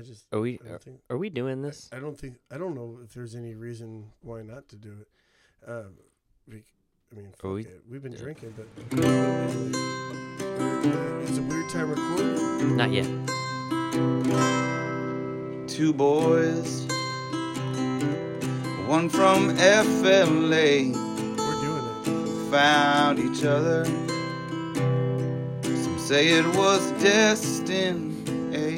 I just Are we I don't think are we doing this? I don't think I don't know if there's any reason why not to do it. Uh, we, I mean, fuck we- it. We've been yeah. drinking, but it's a weird time recording. Not yet. Two boys, one from FLA, We're doing it. found each other. Some say it was destined. eh?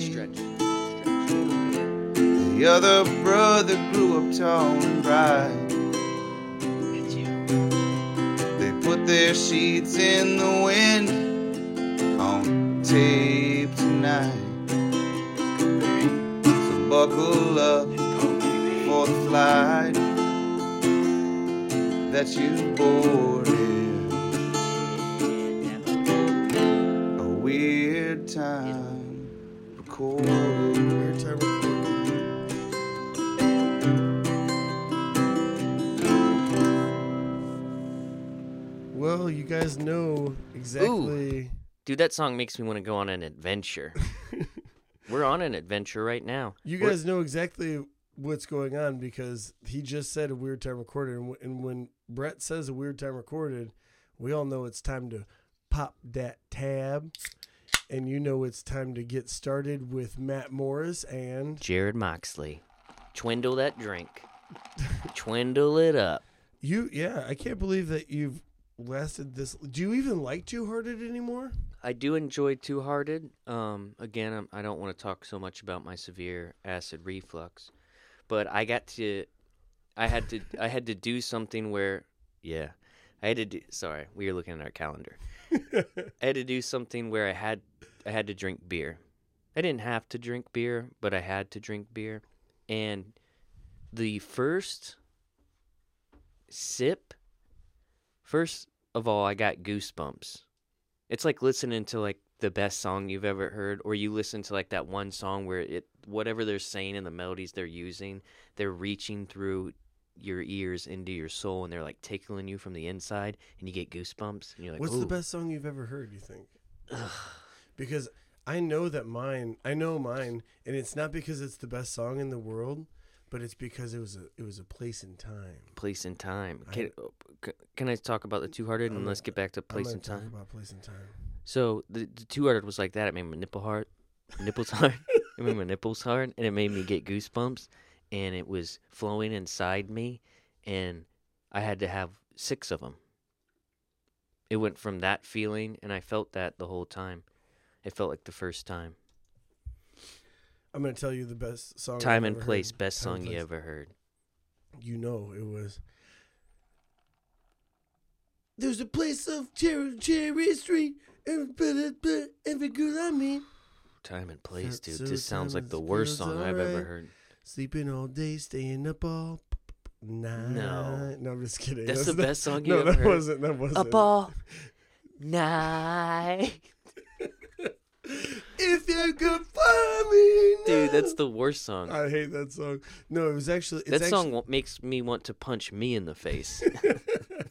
The other brother grew up tall and bright. You. They put their sheets in the wind on tape tonight. So buckle up for the flight that you boarded. A weird time recorded. Well, you guys know exactly. Dude, that song makes me want to go on an adventure. We're on an adventure right now. You We're- guys know exactly what's going on because he just said a weird time recorded, and, w- and when Brett says a weird time recorded, we all know it's time to pop that tab, and you know it's time to get started with Matt Morris and Jarrod Moxley. Twindle that drink. Twindle it up. you. Yeah, I can't believe that you've lasted this. Do you even like Two Hearted anymore? I do enjoy Two Hearted. Um, again, I'm, I don't want to talk so much about my severe acid reflux, but I got to, I had to, I had to do something where, yeah, I had to do. Sorry, we were looking at our calendar. I had to do something where I had, I had to drink beer. I didn't have to drink beer, but I had to drink beer, and the first sip, first of all, I got goosebumps. It's like listening to like the best song you've ever heard, or you listen to like that one song where it whatever they're saying and the melodies they're using, they're reaching through your ears into your soul and they're like tickling you from the inside and you get goosebumps and you're like, What's the best song you've ever heard? You think? because I know that mine. I know mine, and it's not because it's the best song in the world, but it's because it was a it was a place in time. place and time. I- Can, oh, c- can I talk about the two hearted and let's get back to place and time? about place and time. So the, the two hearted was like that. It made my nipple hard, nipples hard. it made my nipples hard, and it made me get goosebumps, and it was flowing inside me, and I had to have six of them. It went from that feeling, and I felt that the whole time. It felt like the first time. I'm gonna tell you the best song. Time and place, heard. best Time song you ever heard. You know it was. There's a place of Cherry, Cherry Street, and every girl I mean, Time and place, dude. so This sounds like the worst song I've ever heard. sleeping all day, staying up all night. No. no, I'm just kidding. That's the not- best song you No, ever that heard. wasn't. That wasn't. Up all night. If you could find me, Dude, that's the worst song. I hate that song. No, it was actually. It's that actually, song makes me want to punch me in the face.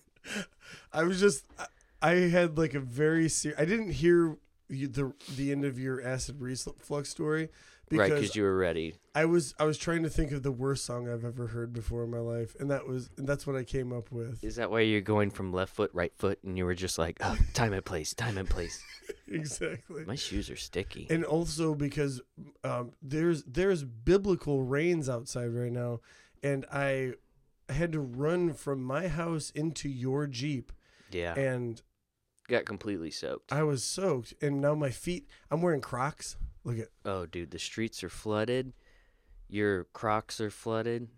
I was just. I, I had like a very serious. I didn't hear the the end of your acid reflux story right, because because you were ready. I was I was trying to think of the worst song I've ever heard before in my life, and that was and that's what I came up with. Is that why you're going from left foot, right foot, and you were just like, oh, time and place, time and place? exactly. My shoes are sticky. and also because um, there's there's biblical rains outside right now, and I had to run from my house into your jeep, yeah, and got completely soaked. I was soaked, and now my feet. I'm wearing Crocs. Look at oh, dude, the streets are flooded. Your Crocs are flooded.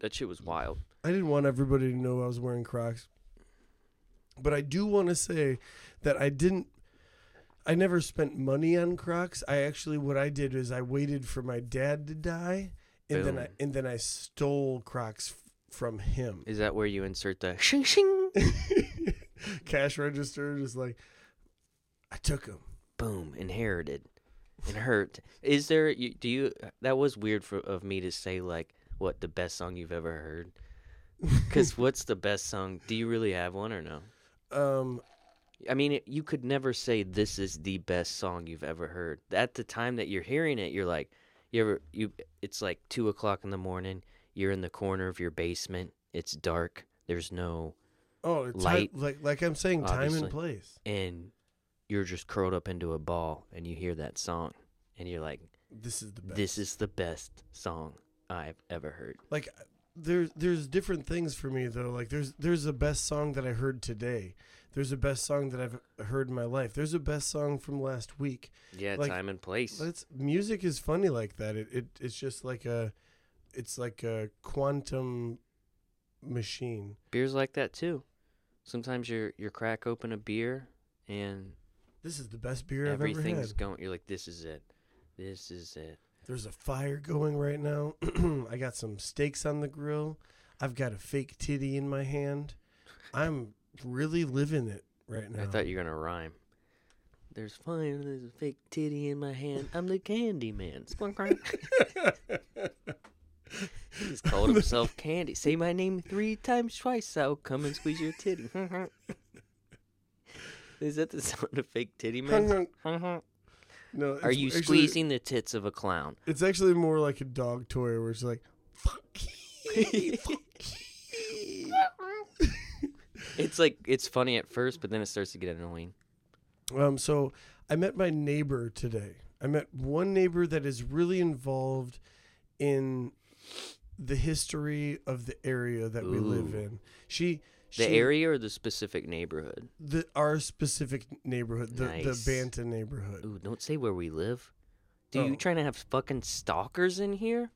That shit was wild. I didn't want everybody to know I was wearing Crocs. But I do want to say that I didn't I never spent money on Crocs. I actually what I did is I waited for my dad to die and then I and then I stole Crocs f- from him. Is that where you insert the shing shing? Cash register just like I took them. Boom, inherited, and hurt. Is there? You, do you? That was weird for of me to say like what the best song you've ever heard. Because what's the best song? Do you really have one or no? Um I mean, it, you could never say this is the best song you've ever heard. At the time that you're hearing it, you're like, you ever you. It's like two o'clock in the morning. You're in the corner of your basement. It's dark. There's no, Oh, it's Light, time, like like I'm saying, time and place. and you're just curled up into a ball, and you hear that song, and you're like, This is the best. this is the best song I've ever heard. like uh, there's there's different things for me though. Like there's there's a best song that I heard today. There's a best song that I've heard in my life. There's a best song from last week. Yeah, Like, time and place. It's music is funny like that. It, it it's just like a it's like a quantum machine. Beer's like that too. Sometimes you're you crack open a beer and This is the best beer I've ever had. everything's going. You're like, this is it. This is it. There's a fire going right now. I got some steaks on the grill. I've got a fake titty in my hand. I'm really living it right now. I thought you were gonna rhyme. There's fire. There's a fake titty in my hand. I'm the Candy Man. Splunk, splunk. called himself Candy. Say my name three times twice. I'll come and squeeze your titty. Is that the sound of fake titty man? no, Are you actually- squeezing the tits of a clown? It's actually more like a dog toy where it's like, fuck you. It's like it's funny at first, but then it starts to get annoying. Um, so I met my neighbor today. I met one neighbor that is really involved in the history of the area that we live in. She, The she- area or the specific neighborhood? the our specific neighborhood, the Nice. the Banta neighborhood. Ooh, don't say where we live. Do Oh. you trying to have fucking stalkers in here?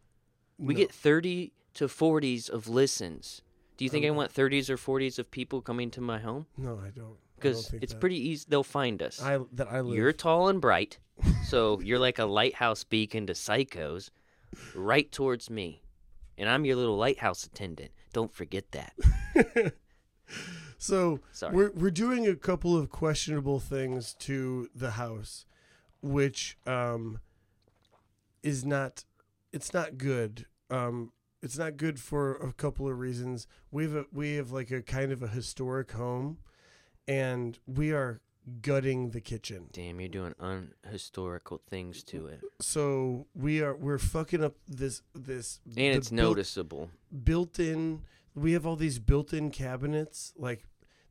We No. get 30 to 40s of listens. Do you think I Um, want 30s or 40s of people coming to my home? No, I don't. Because it's that. pretty easy. They'll find us. I that I live. You're tall and bright, so you're like a lighthouse beacon to psychos, right towards me, and I'm your little lighthouse attendant. Don't forget that. So Sorry. we're we're doing a couple of questionable things to the house, which um is not it's not good. Um it's not good for a couple of reasons. We have a, we have like a kind of a historic home and we are gutting the kitchen. Damn, you're doing unhistorical things to it, So we are we're fucking up this this and it's built- noticeable. built-in we have all these built-in cabinets like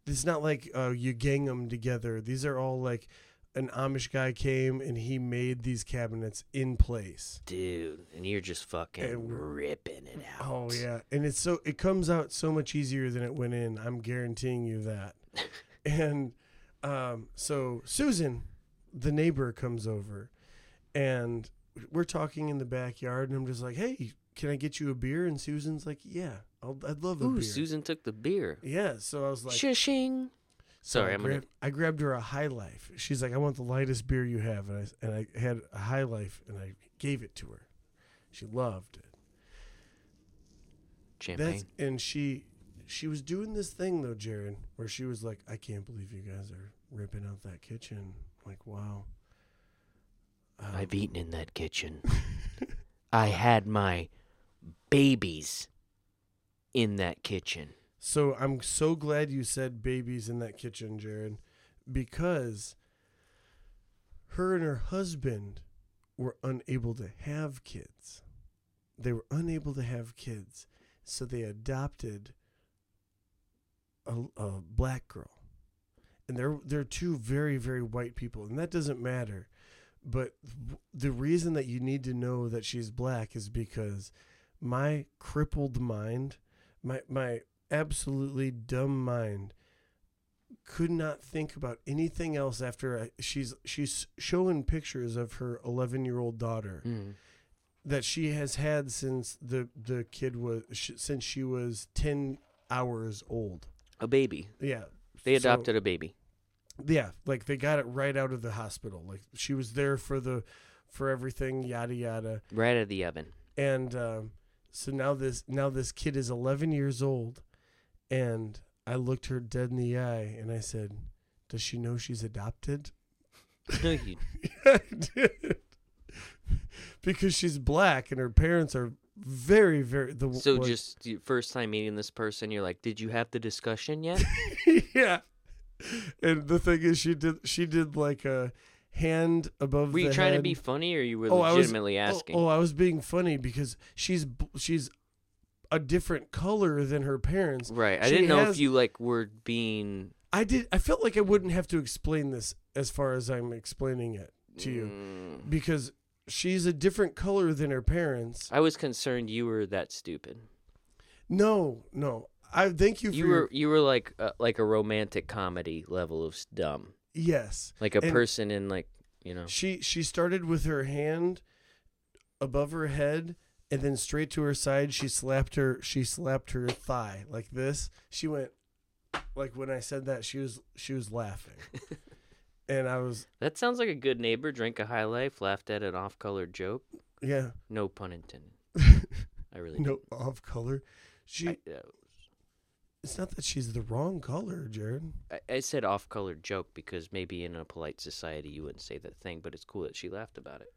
it's not like uh, you gang them together. These are all like an amish guy came and he made these cabinets in place. Dude, and you're just fucking And ripping it out. oh yeah. And it's so it comes out so much easier than it went in. I'm guaranteeing you that. And um, so susan the neighbor comes over and we're talking in the backyard and i'm just like hey can i get you a beer? And susan's like yeah I'll, i'd love a Ooh, beer Susan took the beer. Yeah, so I was like, Shishing. so Sorry, I, I'm gonna. grabbed, I grabbed her a High Life. She's like, I want the lightest beer you have, and I and I had a High Life, and I gave it to her. She loved it. Champagne. That's and she she was doing this thing though, Jarrod, where she was like, I can't believe you guys are ripping out that kitchen. Like, wow. Um, I've eaten in that kitchen. I had my babies in that kitchen. So I'm so glad you said babies in that kitchen, Jarrod, because her and her husband were unable to have kids. They were unable to have kids, so they adopted a, a black girl. And they're they're two very very white people, and that doesn't matter. But the reason that you need to know that she's black is because my crippled mind, my my absolutely dumb mind could not think about anything else after I, she's she's showing pictures of her 11 year old daughter Mm. that she has had since the the kid was since she was 10 hours old A baby. yeah They So- adopted a baby. yeah like they got it right out of the hospital like she was there for the for everything yada yada Right out of the oven. and um, so now this now this kid is 11 years old and i looked her dead in the eye and i said does she know she's adopted No, you, I did. because she's black and her parents are very very the so just first time meeting this person, you're like, did you have the discussion yet? yeah and the thing is, she did she did like a hand above. Were you trying to be funny, or you were Oh, I was- legitimately Oh, asking? Oh, I was being funny because she's she's a different color than her parents. right. I she didn't know has- if you like were being. I did. I felt like I wouldn't have to explain this as far as I'm explaining it to you Mm. because she's a different color than her parents. I was concerned you were that stupid. No, no. I thank you for You your, were you were like uh, like a romantic comedy level of dumb, yes. like a And- person in like you know. She she started with her hand above her head and then straight to her side she slapped her she slapped her thigh like this. She went like when I said that she was she was laughing. and I was That sounds like a good neighbor. Drank a high life, laughed at an off-color joke. yeah, No pun intended. I really no off color. She. I, uh, it's not that she's the wrong color, Jarrod. I, I said off-colored joke because maybe in a polite society you wouldn't say that thing, but it's cool that she laughed about it.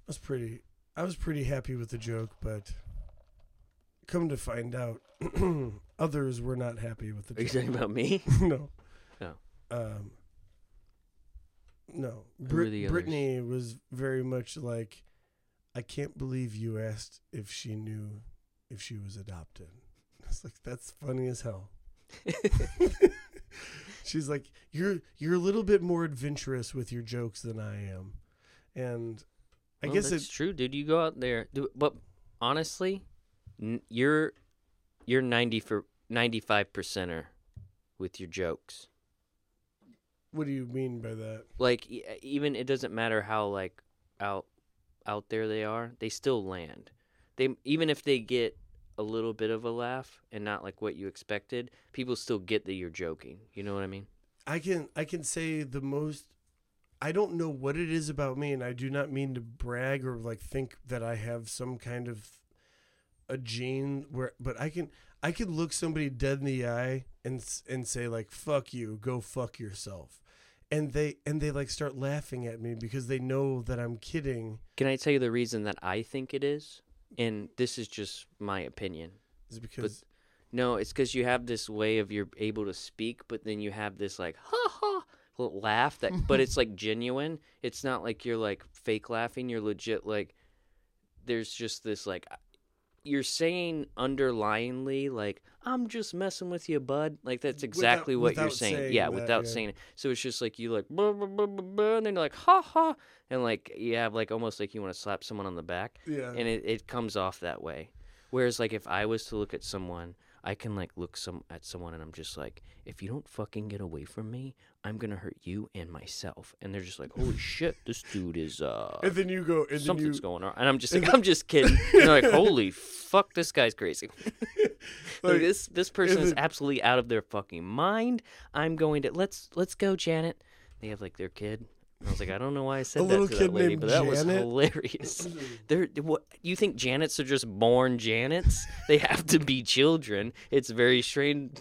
I was pretty I was pretty happy with the joke, but come to find out others were not happy with the Are you joke. talking about me? no. Oh. Um. No. Who Brit- the others? Brittany was very much like, I can't believe you asked if she knew if she was adopted. Was like, that's funny as hell. She's like, you're you're a little bit more adventurous with your jokes than I am, and I Well, guess it's true, dude. You go out there, do, but honestly, n- you're you're ninety for ninety five percenter with your jokes. What do you mean by that? Like e- even it doesn't matter how like out out there they are, they still land. They even if they get a little bit of a laugh and not like what you expected, people still get that you're joking. You know what I mean? I can I can say the most I don't know what it is about me and I do not mean to brag or like think that I have some kind of a gene where but I can I can look somebody dead in the eye and and say like fuck you go fuck yourself and they and they like start laughing at me because they know that I'm kidding Can I tell you the reason that I think it is? And this is just my opinion. is because No, it's because you have this way of you're able to speak, but then you have this like ha ha little laugh that, but it's like genuine. It's not like you're like fake laughing. You're legit like. There's just this like, uh, you're saying underlyingly like I'm just messing with you, bud. Like that's exactly what you're saying. saying yeah, that, without yeah. saying it. So it's just like you like, blah, blah, blah, blah, and then you're like ha ha, and like you have like almost like you want to slap someone on the back yeah and it, it comes off that way. Whereas like if I was to look at someone, I can like look some at someone and I'm just like, if you don't fucking get away from me, I'm gonna hurt you and myself. And they're just like, holy shit, this dude is uh and then you go and then you something's going on. And I'm just like, I'm just kidding. And they're like, holy fuck, this guy's crazy. like, like, this this person is absolutely out of their fucking mind. I'm going to let's let's go, Janet. They have like their kid. And I was like, I don't know why I said A that little to kid that lady, named but that was hilarious. They're what you think Janets are just born Janets? they have to be children. It's very strange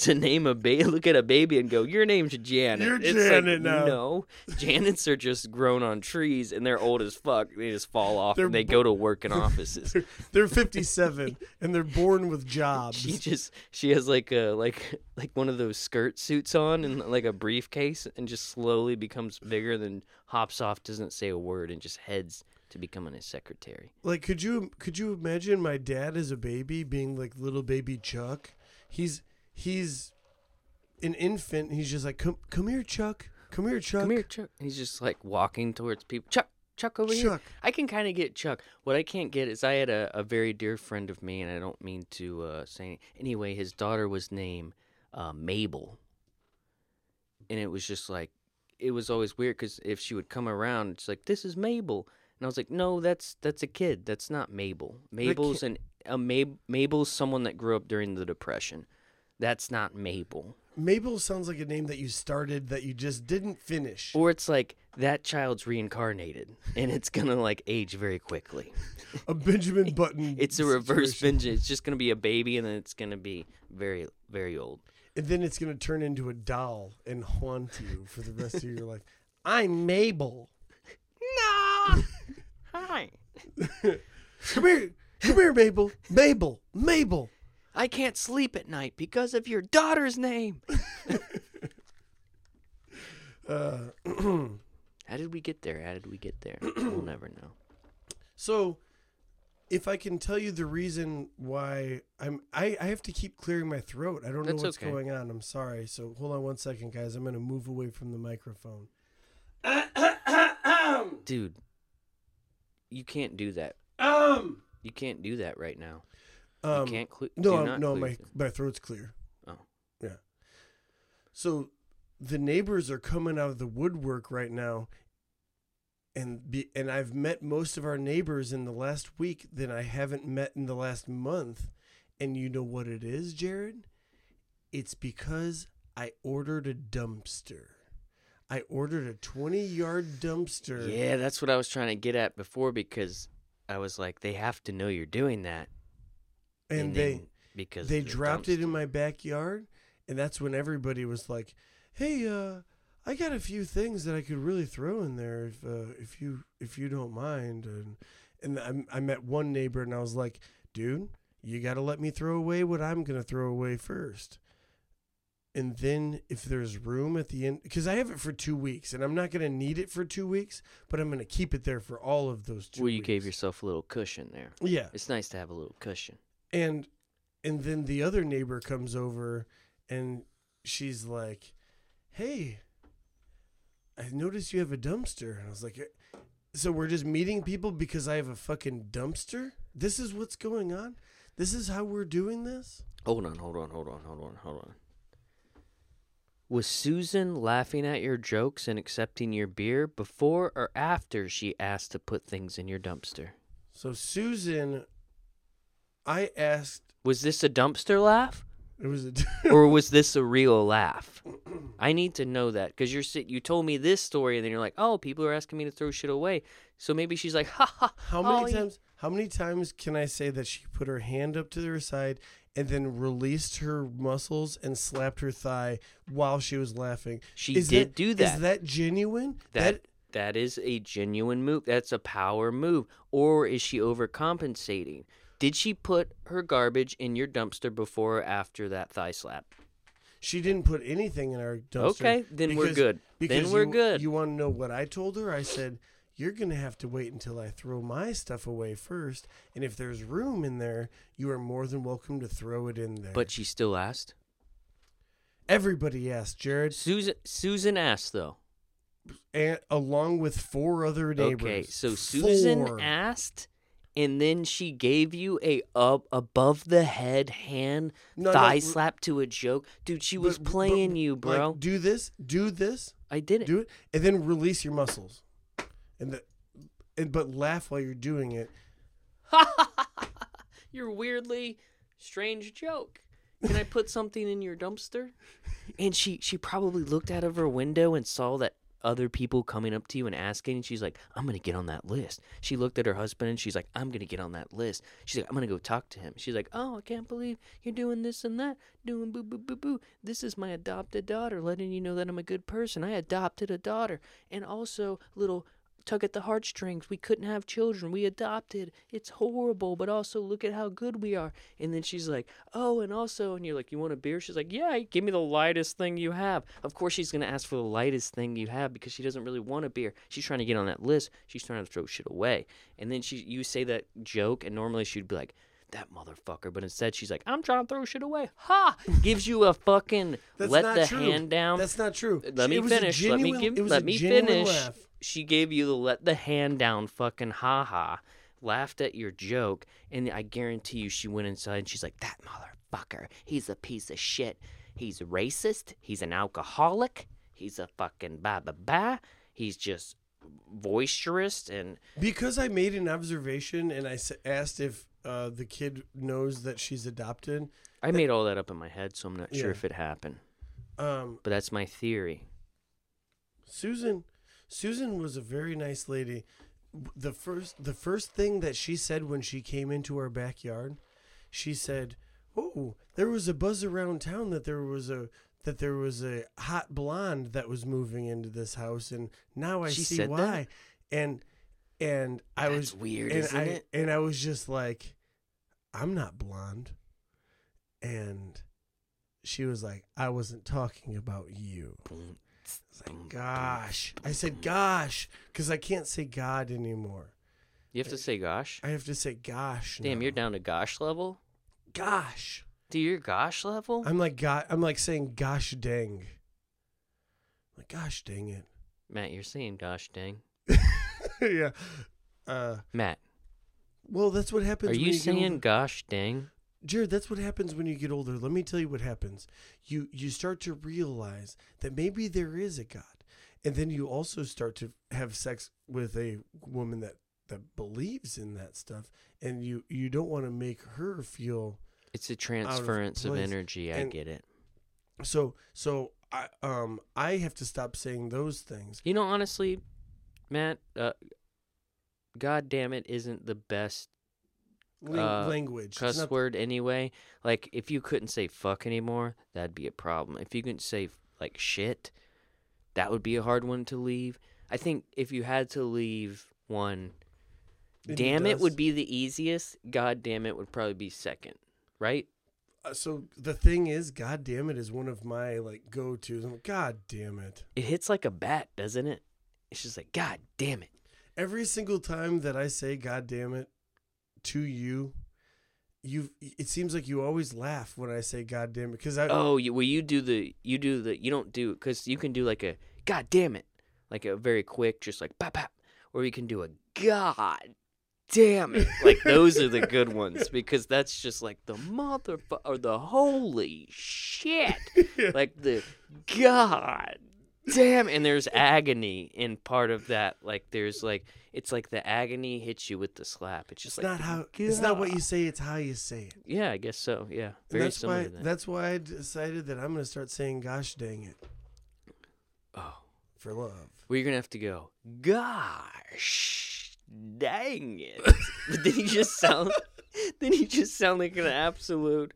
to name a baby. Look at a baby and go, "Your name's Janet." You're it's Janet like, now. No, Janets are just grown on trees and they're old as fuck. They just fall off They're and they bo- go to work in offices. they're 57 and they're born with jobs. she jobs just she has like a like like one of those skirt suits on and like a briefcase and just slowly becomes bigger then hops off doesn't say a word and just heads to becoming his secretary Like, could you could you imagine my dad as a baby being like little baby Chuck? He's he's an infant. He's just like, come come here, Chuck. Come here, Chuck. come here chuck he's just like walking towards people chuck chuck over here Chuck. i can kind of get chuck what i can't get is i had a, a very dear friend of me and i don't mean to uh, say anyway his daughter was named uh, mabel and it was just like it was always weird because if she would come around, it's like this is Mabel, and I was like, no, that's that's a kid. That's not Mabel. Mabel's an a Mab- Mabel's someone that grew up during the Depression. That's not Mabel. Mabel sounds like a name that you started that you just didn't finish. Or it's like that child's reincarnated, and it's gonna like age very quickly. A Benjamin Button. It's a reverse situation. vengeance. It's just gonna be a baby, and then it's gonna be very very old. And then it's gonna turn into a doll and haunt you for the rest of your life. I'm Mabel. No. Hi. Come here, come here, Mabel. Mabel, Mabel. I can't sleep at night because of your daughter's name. uh, How did we get there? How did we get there? we'll never know. so, if I can tell you the reason why I'm, I, I have to keep clearing my throat. I don't know what's okay. going on. I'm sorry. So hold on one second, guys. I'm gonna move away from the microphone. Dude, you can't do that. Um. You can't do that right now. Um. you can't cl- No, do I'm- not no, clear my your- my throat's clear. Oh. yeah. So the neighbors are coming out of the woodwork right now, and be, and I've met most of our neighbors in the last week that I haven't met in the last month, and you know what it is, Jarrod? It's because I ordered a dumpster. I ordered a 20 yard dumpster. Yeah, that's what I was trying to get at before because I was like, they have to know you're doing that. and they then- because they the dropped it in my backyard and that's when everybody was like hey uh i got a few things that i could really throw in there if uh, if you if you don't mind and and I, I met one neighbor and i was like dude you got to let me throw away what i'm going to throw away first and then if there's room at the end because i have it for two weeks and i'm not going to need it for two weeks but i'm going to keep it there for all of those two Well, you gave yourself a little cushion there. yeah It's nice to have a little cushion. and and then the other neighbor comes over and she's like hey i noticed you have a dumpster. And i was like "Eh, so we're just meeting people because i have a fucking dumpster? This is what's going on? This is how we're doing this? Hold on, hold on, hold on, hold on, hold on. Was Susan laughing at your jokes and accepting your beer before or after she asked to put things in your dumpster? so susan i asked Was this a dumpster laugh it was a or was this a real laugh? I need to know that because you're sit- you told me this story and then you're like, oh, people are asking me to throw shit away. So maybe she's like, ha ha. how many Ollie." times how many times can i say that she put her hand up to her side and then released her muscles and slapped her thigh while she was laughing She Is did do that. Is that genuine? That that is a genuine move. That's a power move. Or is she overcompensating? Did she put her garbage in your dumpster before or after that thigh slap? she didn't put anything in our dumpster. Okay, then we're good. Because Then we're you, good. You want to know what I told her? I said, "You're gonna have to wait until I throw my stuff away first, and if there's room in there, you are more than welcome to throw it in there." But she still asked. everybody asked Jarrod, Susan Susan asked though. and along with four other neighbors. Okay, so Susan Four. asked, and then she gave you a up above the head hand No, no, thigh r- slap to a joke, dude. She was but- playing you, like, bro. do this, do this, I did it. do it, and then release your muscles, and the, and but laugh while you're doing it. your weirdly strange joke. Can I put something in your dumpster? And she she probably looked out of her window and saw that other people coming up to you and asking she's like, "I'm going to get on that list." She looked at her husband and she's like, "I'm going to get on that list." She's like, "I'm going to go talk to him." She's like, "Oh, I can't believe you're doing this and that, doing boo boo boo boo. This is my adopted daughter letting you know that I'm a good person. I adopted a daughter." And also little tug at the heartstrings. We couldn't have children. We adopted. It's horrible, but also look at how good we are. And then she's like, "Oh, and also," and you're like, "You want a beer?" She's like, "Yeah, give me the lightest thing you have." Of course, she's gonna ask for the lightest thing you have because she doesn't really want a beer. She's trying to get on that list. She's trying to throw shit away. And then she, you say that joke, and normally she'd be like. That motherfucker, but instead she's like, "I'm trying to throw shit away." Ha! Gives you a fucking That's let not the true. hand down. That's not true. Let It me was a finish. let me genuine- give. it was Let a me genuine finish. laugh. She gave you the let the hand down fucking ha ha. Laughed at your joke, and I guarantee you, she went inside and she's like, "That motherfucker. He's a piece of shit. He's racist. He's an alcoholic. He's a fucking ba ba ba. He's just boisterous and Because I made an observation and I s- asked if uh, the kid knows that she's adopted. I made all that up in my head, so I'm not sure Yeah. if it happened. Um, But that's my theory. Susan, Susan was a very nice lady. The first, the first thing that she said when she came into our backyard, she said, "Oh, there was a buzz around town that there was a that there was a hot blonde that was moving into this house, and now I She see said that? why." And and I That's was weird, and isn't I, it? And I was just like, I'm not blonde, and she was like, I wasn't talking about you. It's like, gosh. I said, gosh, because I can't say God anymore. You have to say gosh. I have to say, gosh. Damn, now. you're down to gosh level. Gosh. Dude, you're gosh level. I'm like, God, I'm like saying, gosh dang. Like, gosh dang it. Matt, you're saying gosh dang. yeah. Uh, Matt, well, that's what happens. are when you you get saying older. gosh dang? Jarrod, that's what happens when you get older. Let me tell you what happens. You you start to realize that maybe there is a God. And then you also start to have sex with a woman that that believes in that stuff and you you don't want to make her feel It's a transference of, place. energy. I And- get it. so so I um I have to stop saying those things. You know, honestly, Matt, uh, God damn it, isn't the best Ling- Uh, language. Cuss not- word anyway. Like, if you couldn't say fuck anymore, that'd be a problem. If you couldn't say like shit, that would be a hard one to leave. I think if you had to leave one, damn it would be the easiest. God damn it would probably be second, right? Uh, so the thing is, God damn it, is one of my like go tos. I'm like, God damn it. It hits like a bat, doesn't it? It's just like, God damn it. every single time that I say "God damn it" to you, you it seems like you always laugh when I say "God damn it" because I Oh, you, well, you do the, you do the, you don't do, because you can do like a, God damn it. Like a very quick, just like, pop, pop. Or you can do a, God damn it. Like those are the good ones because that's just like the motherfucker, or the holy shit. Like the, God damn. And there's agony in part of that. Like there's like, it's like the agony hits you with the slap. It's it's just like, not how it's not what you say; it's how you say it. yeah, I guess so. Yeah. Very that's similar why to that. that's why I decided that I'm gonna start saying "Gosh dang it" oh. for love. Well, you're gonna have to go. Gosh, dang it! but then you just sound, then you just sound like an absolute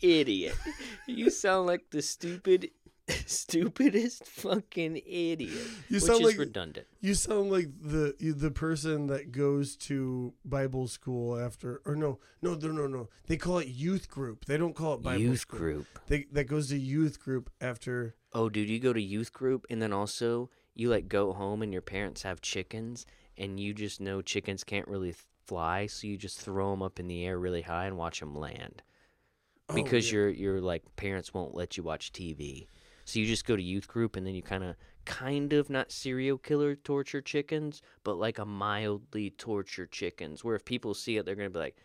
idiot. You sound like the stupid, stupidest fucking idiot. You sound like redundant. you sound like the the person that goes to Bible school after or no no no no no they call it youth group. They don't call it Bible youth school. group. They that goes to youth group after Oh, dude, you go to youth group and then also you like go home and your parents have chickens and you just know chickens can't really th- fly, so you just throw them up in the air really high and watch them land. Oh, because yeah. your your like parents won't let you watch TV. So you just go to youth group and then you kind of kind of not serial killer torture chickens, but like a mildly torture chickens where if people see it they're going to be like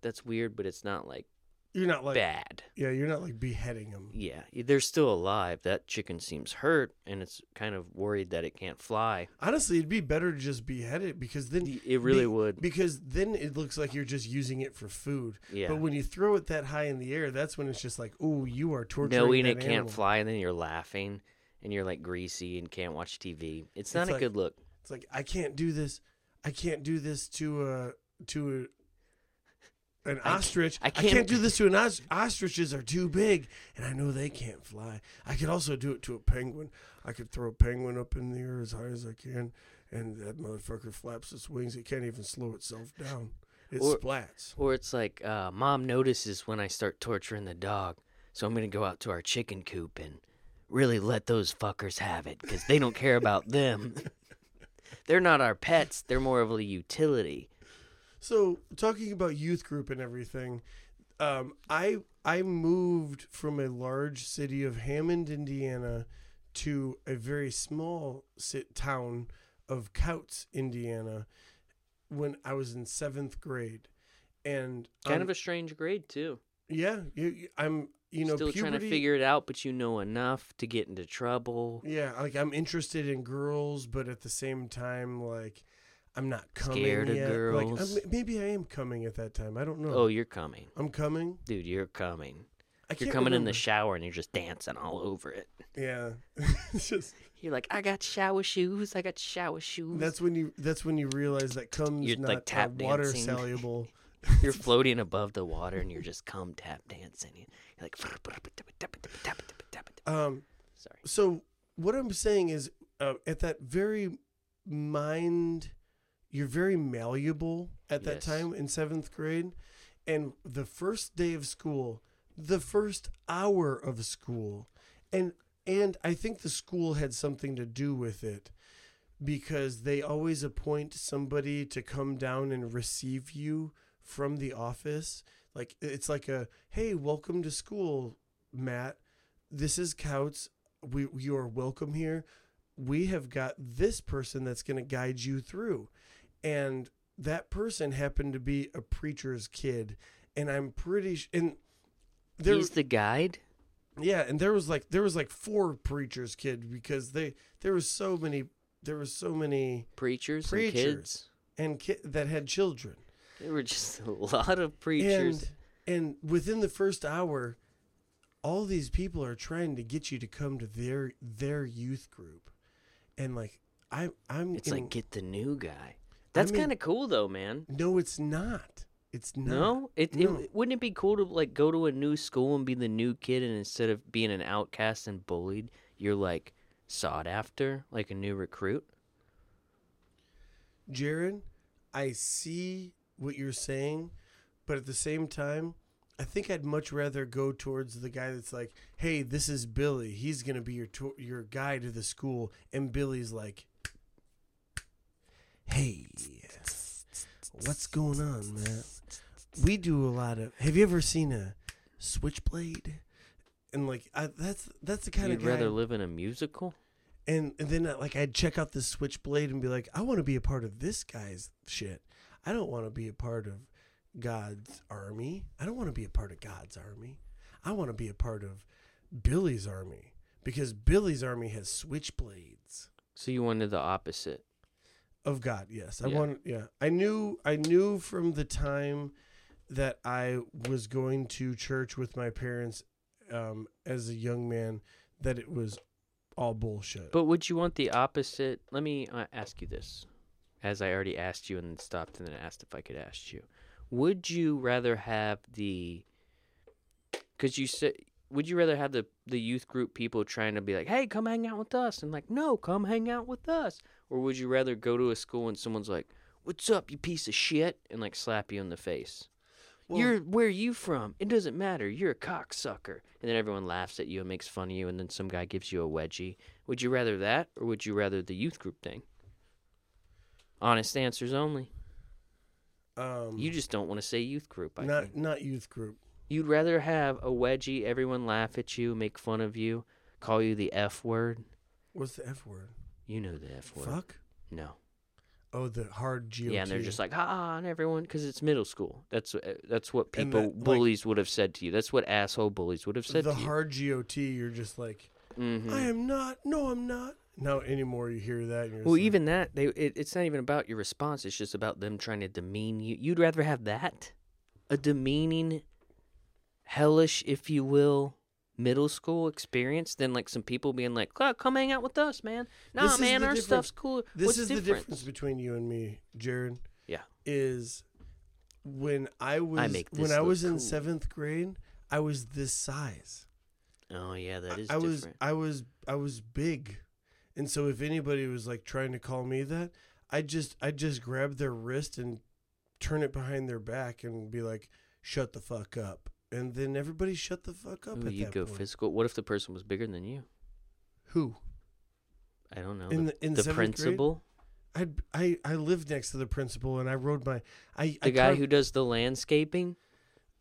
that's weird, but it's not like you're not like bad. yeah you're not like beheading them. Yeah, they're still alive. That chicken seems hurt and it's kind of worried that it can't fly. Honestly, it'd be better to just behead it because then It really be- would. because then it looks like you're just using it for food. Yeah. But when you throw it that high in the air, that's when it's just like, oh, you are torturing. Knowing it can't fly and then you're laughing and you're like greasy and can't watch TV. It's not It's a like- good look. It's like I can't do this. I can't do this to a to a an I ostrich. I I can't- can't, do this to an os- ostriches are too big, and I know they can't fly. I could also do it to a penguin. I could throw a penguin up in the air as high as I can, and that motherfucker flaps its wings. It can't even slow itself down. It Or- splats. Or it's like, uh, mom notices when I start torturing the dog, so I'm gonna go out to our chicken coop and really let those fuckers have it because they don't care about them. they're not our pets. They're more of a utility. So talking about youth group and everything, um, I I moved from a large city of Hammond, Indiana, to a very small sit town of Kouts, Indiana, when I was in seventh grade, and Kind um, of a strange grade too. yeah, you, I'm you know Still trying to figure it out, but you know enough to get into trouble. Yeah, like I'm interested in girls, but at the same time, like I'm not coming Scared of yet. Like, girls. I'm- maybe I am coming at that time. I don't know. Oh, you're coming, I'm coming. dude. You're coming. I You're coming in the shower and you're just dancing all over it. Yeah, it's just You're like, I got shower shoes. I got shower shoes. that's when you that's when you realize that comes You're, not like, uh, tap water dancing. soluble. You're floating above the water and you're just cum tap dancing. You're like, Um, sorry. so what I'm saying is, uh, at that very mind, you're very malleable at that Yes. time in seventh grade, and the first day of school, the first hour of school. And and I think the school had something to do with it because they always appoint somebody to come down and receive you from the office. Like it's like a hey, welcome to school, Matt. This is Kouts. We you are welcome here. We have got this person that's going to guide you through. And that person happened to be a preacher's kid and I'm pretty sh- and there He's the guide. yeah, and there was like there was like four preachers kid because they there was so many there was so many Preachers, and Preachers. kids. and ki- that had children. There were just a lot of preachers. And and within the first hour all these people are trying to get you to come to their their youth group. And like I I'm it's in- like get the new guy. That's mean- kind of cool though, man. No, it's not. It's not. No, it, No. it wouldn't it be cool to like go to a new school and be the new kid, and instead of being an outcast and bullied, you're like sought after, like a new recruit. Jarrod, I see what you're saying, but at the same time, I think I'd much rather go towards the guy that's like, "Hey, this is Billy. He's gonna be your tour your guy to the school," and Billy's like, "Hey, what's going on, man? We do a lot of. Have you ever seen a switchblade?" And like, I, that's that's the kind of You'd of guy. rather live in a musical. And, and then uh, like I'd check out the switchblade and be like, I want to be a part of this guy's shit. I don't want to be a part of God's army. I don't want to be a part of God's army. I want to be a part of Billy's army because Billy's army has switchblades So you wanted the opposite. Of God. Yes, I Yeah. want. Yeah, I knew. I knew from the time that I was going to church with my parents um, as a young man that it was all bullshit. But would you want the opposite? Let me uh, ask you this, as I already asked you and then stopped and then asked if I could ask you. Would you rather have the? Because you said, would you rather have the the youth group people trying to be like, "Hey, come hang out with us," and like, "No, come hang out with us," or would you rather go to a school and someone's like, "What's up, you piece of shit," and like slap you in the face? Well- You're where are you from? It doesn't matter. You're a cocksucker. And then everyone laughs at you and makes fun of you, and then some guy gives you a wedgie. Would you rather that, or would you rather the youth group thing? Honest answers only. um, You just don't want to say youth group. I not think. not youth group. You'd rather have a wedgie, everyone laugh at you, make fun of you, call you the F word. What's the F word? You know the F word. Fuck. No. Oh, the hard GOT. Yeah, and they're just like, ha, and everyone, because it's middle school. That's uh, that's what people that, like- bullies would have said to you. That's what asshole bullies would have said the to you. The hard GOT. You're just like, Mhm. I am not. No, I'm not. No, anymore you hear that. And you're Well, like, even that, they it, it's not even about your response. It's just about them trying to demean you. You'd rather have that, a demeaning, hellish, if you will, middle school experience than like some people being like, "Oh, "Come hang out with us, man." Nah, This man, our difference- stuff's cool. This What's is difference? the difference between you and me, Jarrod. Yeah. Is when I was make when I was in seventh grade, I was this size. Oh yeah, that is I was different. I was I was big, and so if anybody was like trying to call me that, I just I just grab their wrist and turn it behind their back and be like, "Shut the fuck up," and then everybody shut the fuck up. Ooh, at you'd that go point. physical. What if the person was bigger than you? Who I don't know. in the the in the principal, I I I lived next to the principal and I rode my I the I guy who does the landscaping.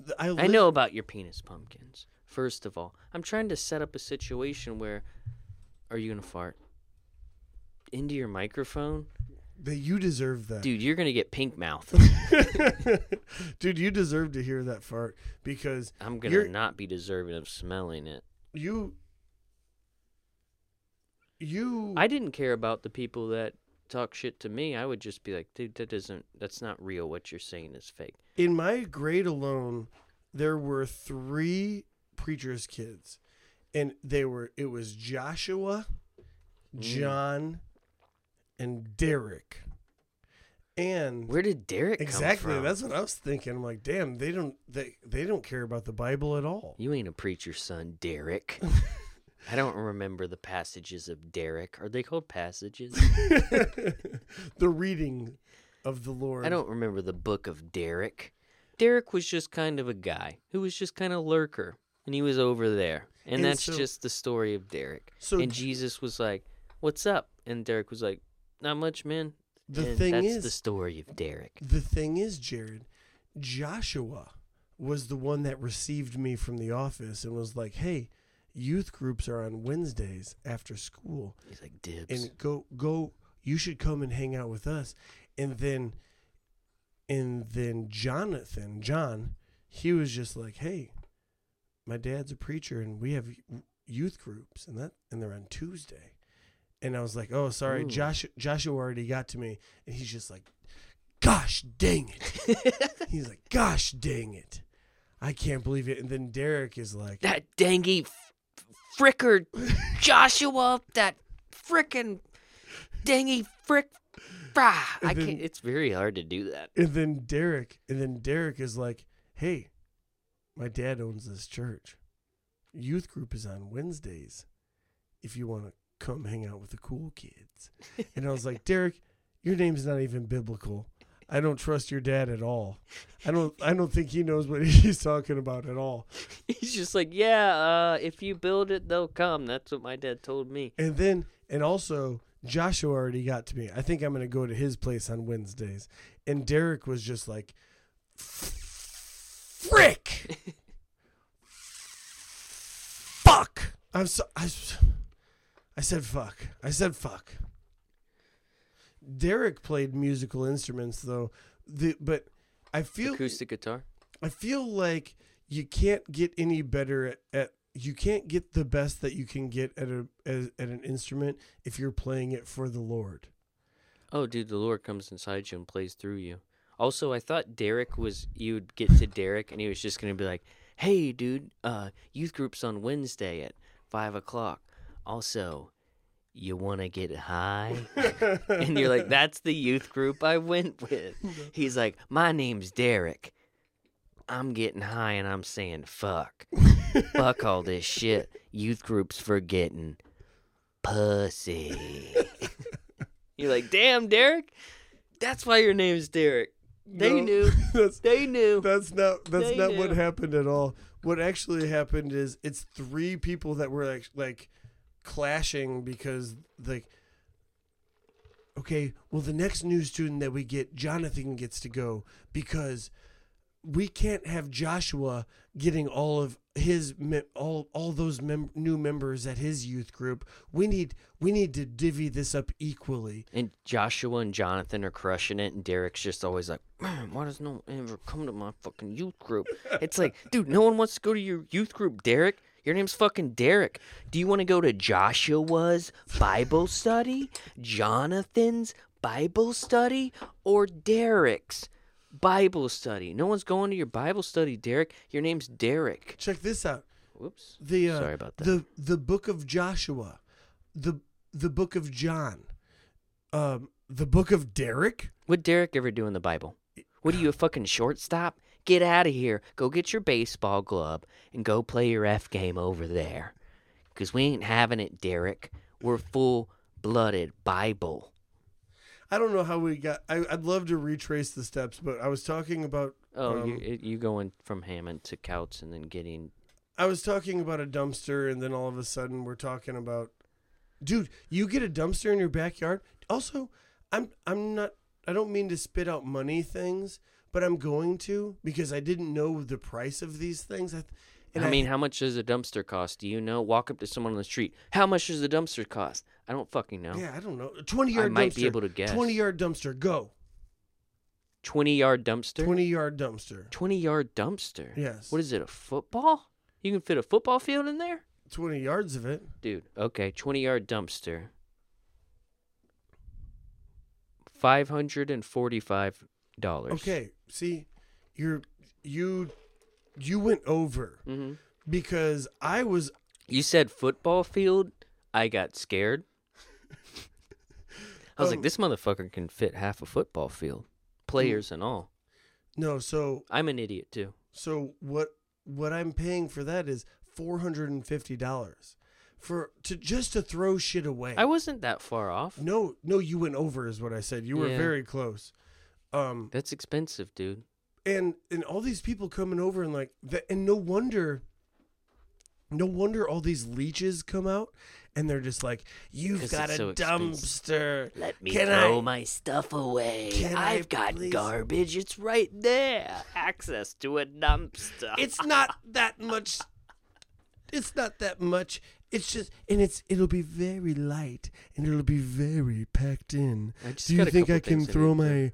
th- I, I know about your penis pumpkins. First of all, I'm trying to set up a situation where are you gonna fart into your microphone, that you deserve that, dude? You're gonna get pink mouth. dude. You deserve to hear that fart because I'm gonna not be deserving of smelling it. you you I didn't care about the people that talk shit to me. I would just be like, dude, that doesn't. That's not real. What you're saying is fake. in my grade alone, there were three preachers' kids, and they were it was Joshua, Mm. John, and Derek, and Where did Derek exactly come from? that's what I was thinking. I'm like, damn, they don't they they don't care about the Bible at all. You ain't a preacher's son, Derek. I don't remember the passages of Derek. Are they called passages? the reading of the Lord. I don't remember the book of Derek. Derek was just kind of a guy who was just kind of lurker, and he was over there, and, And that's so- just the story of Derek. So and Jesus was like, "What's up?" And Derek was like, "Not much, man." the And thing that's is, the story of Derek. The thing is, Jarrod, Joshua was the one that received me from the office and was like, "Hey, youth groups are on Wednesdays after school, He's like dibs. and go go. You should come and hang out with us." And then, and then Jonathan, John, he was just like, "Hey, my dad's a preacher, and we have youth groups, and that and they're on Tuesday." And I was like, "Oh, sorry, Ooh. Josh. Joshua already got to me," and he's just like, "Gosh dang it!" He's like, "Gosh dang it, I can't believe it." And then Derek is like, that dangy f- fricker Joshua, that frickin' dangy frick. Brah. I then- can't. It's very hard to do that. and then Derek, and then Derek is like, "Hey, my dad owns this church. Youth group is on Wednesdays. If you want to come hang out with the cool kids." And I was like, "Derek, your name's not even biblical. I don't trust your dad at all. I don't. I don't think he knows what he's talking about at all." He's just like, yeah. Uh, if you build it, they'll come. That's what my dad told me. And then, and also, Joshua already got to me. I think I'm going to go to his place on Wednesdays. And Derek was just like, frick! fuck! I'm so, I, I said fuck. I said fuck. Derek played musical instruments though, the, but I feel Acoustic guitar. I feel like you can't get any better at, at you can't get the best that you can get at a as, at an instrument if you're playing it for the Lord. Oh, dude, the Lord comes inside you and plays through you. Also, I thought Derek was you would get to Derek and he was just gonna be like, "Hey, dude, uh, youth groups on Wednesday at five o'clock. Also, you want to get high?" and you're like, "That's the youth group I went with." He's like, "My name's Derek. I'm getting high and I'm saying fuck, fuck all this shit. Youth groups for getting pussy." You're like, damn, Derek. That's why your name's Derek. They No, knew. That's They knew. that's not that's They not what happened at all. What actually happened is it's three people that were like like clashing because like okay, well the next new student that we get, Jonathan gets to go because we can't have Joshua getting all of his all all those mem- new members at his youth group. We need we need to divvy this up equally. And Joshua and Jonathan are crushing it, and Derek's just always like, man, why does no one ever come to my fucking youth group? It's like, dude, no one wants to go to your youth group, Derek. Your name's fucking Derek. Do you want to go to Joshua's Bible study, Jonathan's Bible study, or Derek's Bible study? No one's going to your Bible study, Derek. Your name's Derek. Check this out. Whoops. the uh, Sorry about that. the the book of Joshua, the the book of John, um, the book of Derek. What Derek ever do in the Bible? What are you, a fucking shortstop? Get out of here. Go get your baseball glove and go play your F game over there. Because we ain't having it, Derek. We're full blooded Bible. I don't know how we got. I, I'd love to retrace the steps, but I was talking about. Oh, um, you, you going from Hammond to Kouts and then getting. I was talking about a dumpster, and then all of a sudden we're talking about, dude, you get a dumpster in your backyard. Also, I'm I'm not. I don't mean to spit out money things, but I'm going to because I didn't know the price of these things. I, and I mean, how much does a dumpster cost? Do you know? Walk up to someone on the street. How much does a dumpster cost? I don't fucking know. yeah, I don't know. Twenty yard dumpster. I might dumpster. be able to guess. Twenty yard dumpster. Go. 20 yard dumpster? Twenty yard dumpster. 20 yard dumpster? Yes. What is it, a football? You can fit a football field in there? Twenty yards of it. Dude, okay, 20 yard dumpster. $545. Okay. See, you're you you went over hmm because I was You said football field. I got scared. I was Um, like, this motherfucker can fit half a football field, players and all. no. So I'm an idiot too. so what what I'm paying for that is four hundred and fifty dollars for to just to throw shit away. I wasn't that far off. no, no, you went over is what I said. You were Yeah. very close. Um, That's expensive, dude. and and all these people coming over and like that and no wonder no wonder all these leeches come out and they're just like You've got a it's so expensive. dumpster Let me Can throw I- my stuff away. Can I I've got please- garbage. It's right there. Access to a dumpster. it's not that much it's not that much it's just and it's it'll be very light and it'll be very packed in I just do you think i can throw need to my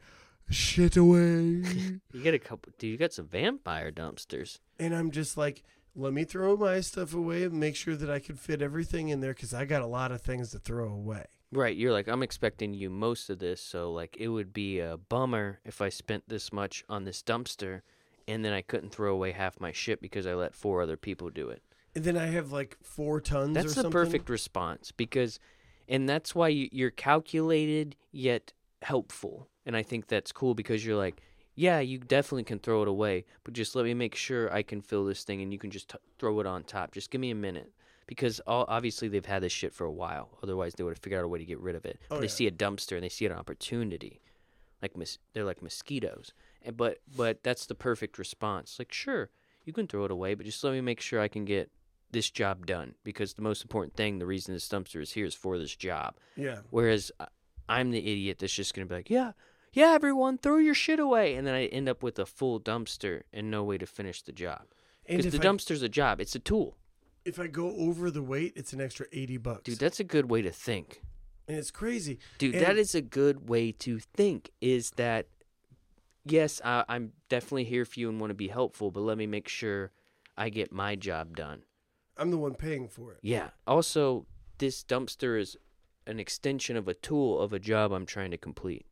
shit away You get a couple. Dude, you got some vampire dumpsters. and i'm just like let me throw my stuff away and make sure that i can fit everything in there because i got a lot of things to throw away Right, you're like, I'm expecting you most of this, so like it would be a bummer if I spent this much on this dumpster and then I couldn't throw away half my shit because I let four other people do it. and then i have like four tons That's the something. perfect response because and that's why you're calculated yet helpful. And I think that's cool because you're like, yeah, you definitely can throw it away, but just let me make sure I can fill this thing and you can just t- throw it on top. Just give me a minute. Because all, obviously they've had this shit for a while. Otherwise, they would have figured out a way to get rid of it. Oh, but they yeah. see a dumpster and they see an opportunity, like mos- they're like mosquitoes. And but but that's the perfect response. Like, sure, you can throw it away, but just let me make sure I can get this job done. Because the most important thing, the reason this dumpster is here, is for this job. yeah Whereas I- I'm the idiot that's just gonna be like, yeah, yeah, everyone, throw your shit away, and then I end up with a full dumpster and no way to finish the job. Because the I, dumpster's a job; it's a tool, if i go over the weight it's an extra 80 bucks dude. That's a good way to think, and it's crazy dude. And- that is a good way to think. Is that yes, I, I'm definitely here for you and want to be helpful, but let me make sure I get my job done. i'm the one paying for it Yeah. Also, this dumpster is an extension of a tool of a job I'm trying to complete.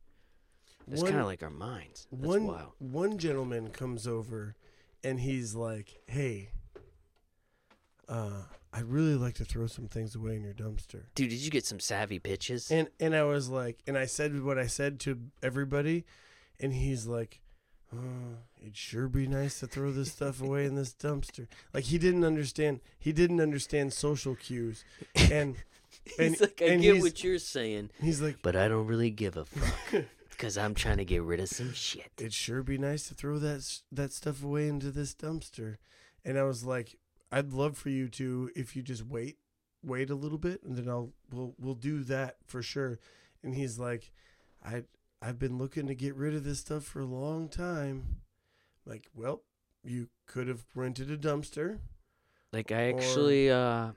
It's kind of like our minds. That's one wild. one gentleman comes over and he's like hey uh i'd really like to throw some things away in your dumpster Dude, did you get some savvy pitches? and and i was like and i said what i said to everybody and he's like oh, it'd sure be nice to throw this stuff away in this dumpster like he didn't understand he didn't understand social cues and and- he's like, I and get what you're saying, he's like but I don't really give a fuck because I'm trying to get rid of some shit. it'd sure be nice to throw that that stuff away into this dumpster. And I was like, I'd love for you to if you just wait, wait a little bit, and then I'll we'll we'll do that for sure. And he's like, I I've been looking to get rid of this stuff for a long time. Like, well, you could have rented a dumpster. Like I Or- actually, uh,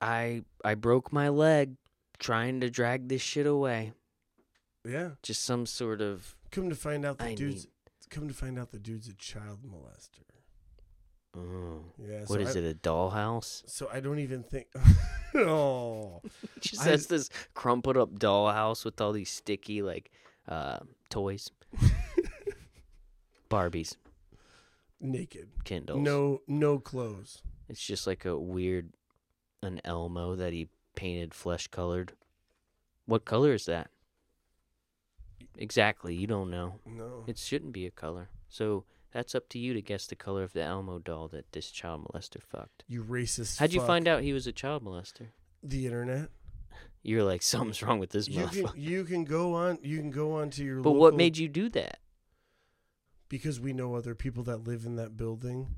I I broke my leg trying to drag this shit away. Yeah. Just some sort of. Come to find out the I dude's come to find out the dude's a child molester. Oh, Yeah. what is I, it? A dollhouse? So I don't even think. oh. Just I- has this crumpled up dollhouse with all these sticky like uh, toys, Barbies, Naked. Kindles. No, no clothes. It's just like a weird an Elmo that he painted flesh colored. What color is that? Exactly, you don't know. No. It shouldn't be a color. So that's up to you to guess the color of the Elmo doll that this child molester fucked. You racist. How'd you fuck. find out he was a child molester? the internet? You're like something's wrong with this You can motherfucker. you can go on you can go on to your But local, what made you do that? because we know other people that live in that building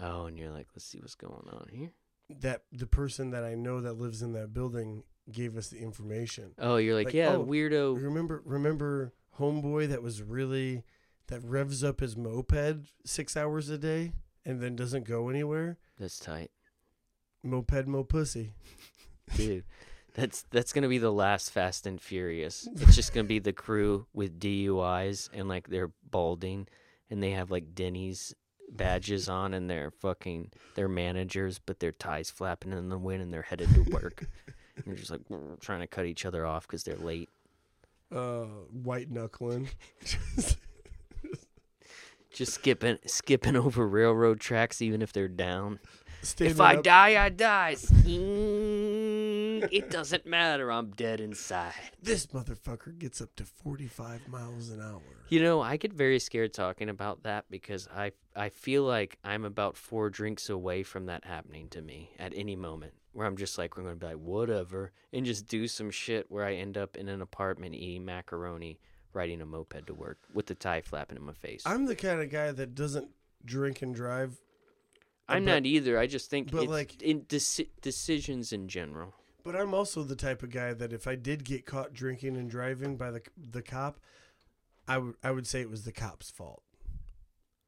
Oh, and you're like, let's see what's going on here. That the person that I know that lives in that building gave us the information. Oh, you're like, Like, yeah, oh, weirdo. Remember remember homeboy that was really that revs up his moped 6 hours a day and then doesn't go anywhere? That's tight, Moped mo pussy. dude. That's that's gonna be the last Fast and Furious. It's just gonna be the crew with DUIs and like they're balding and they have like Denny's badges on and they're fucking they're managers, but their ties flapping in the wind and they're headed to work. and they're just like trying to cut each other off because they're late. Uh white knuckling. Just skipping skipping over railroad tracks even if they're down. Standing if I up- die, I die. It doesn't matter. I'm dead inside. This motherfucker gets up to 45 miles an hour. You know, I get very scared talking about that because I I feel like I'm about four drinks away from that happening to me at any moment. Where I'm just like, we're gonna be like, whatever, and just do some shit where I end up in an apartment eating macaroni riding a moped to work with the tie flapping in my face. I'm the kind of guy that doesn't drink and drive. I'm but- not either. I just think but, like- in deci- decisions in general. But I'm also the type of guy that if I did get caught drinking and driving by the the cop, I would I would say it was the cop's fault.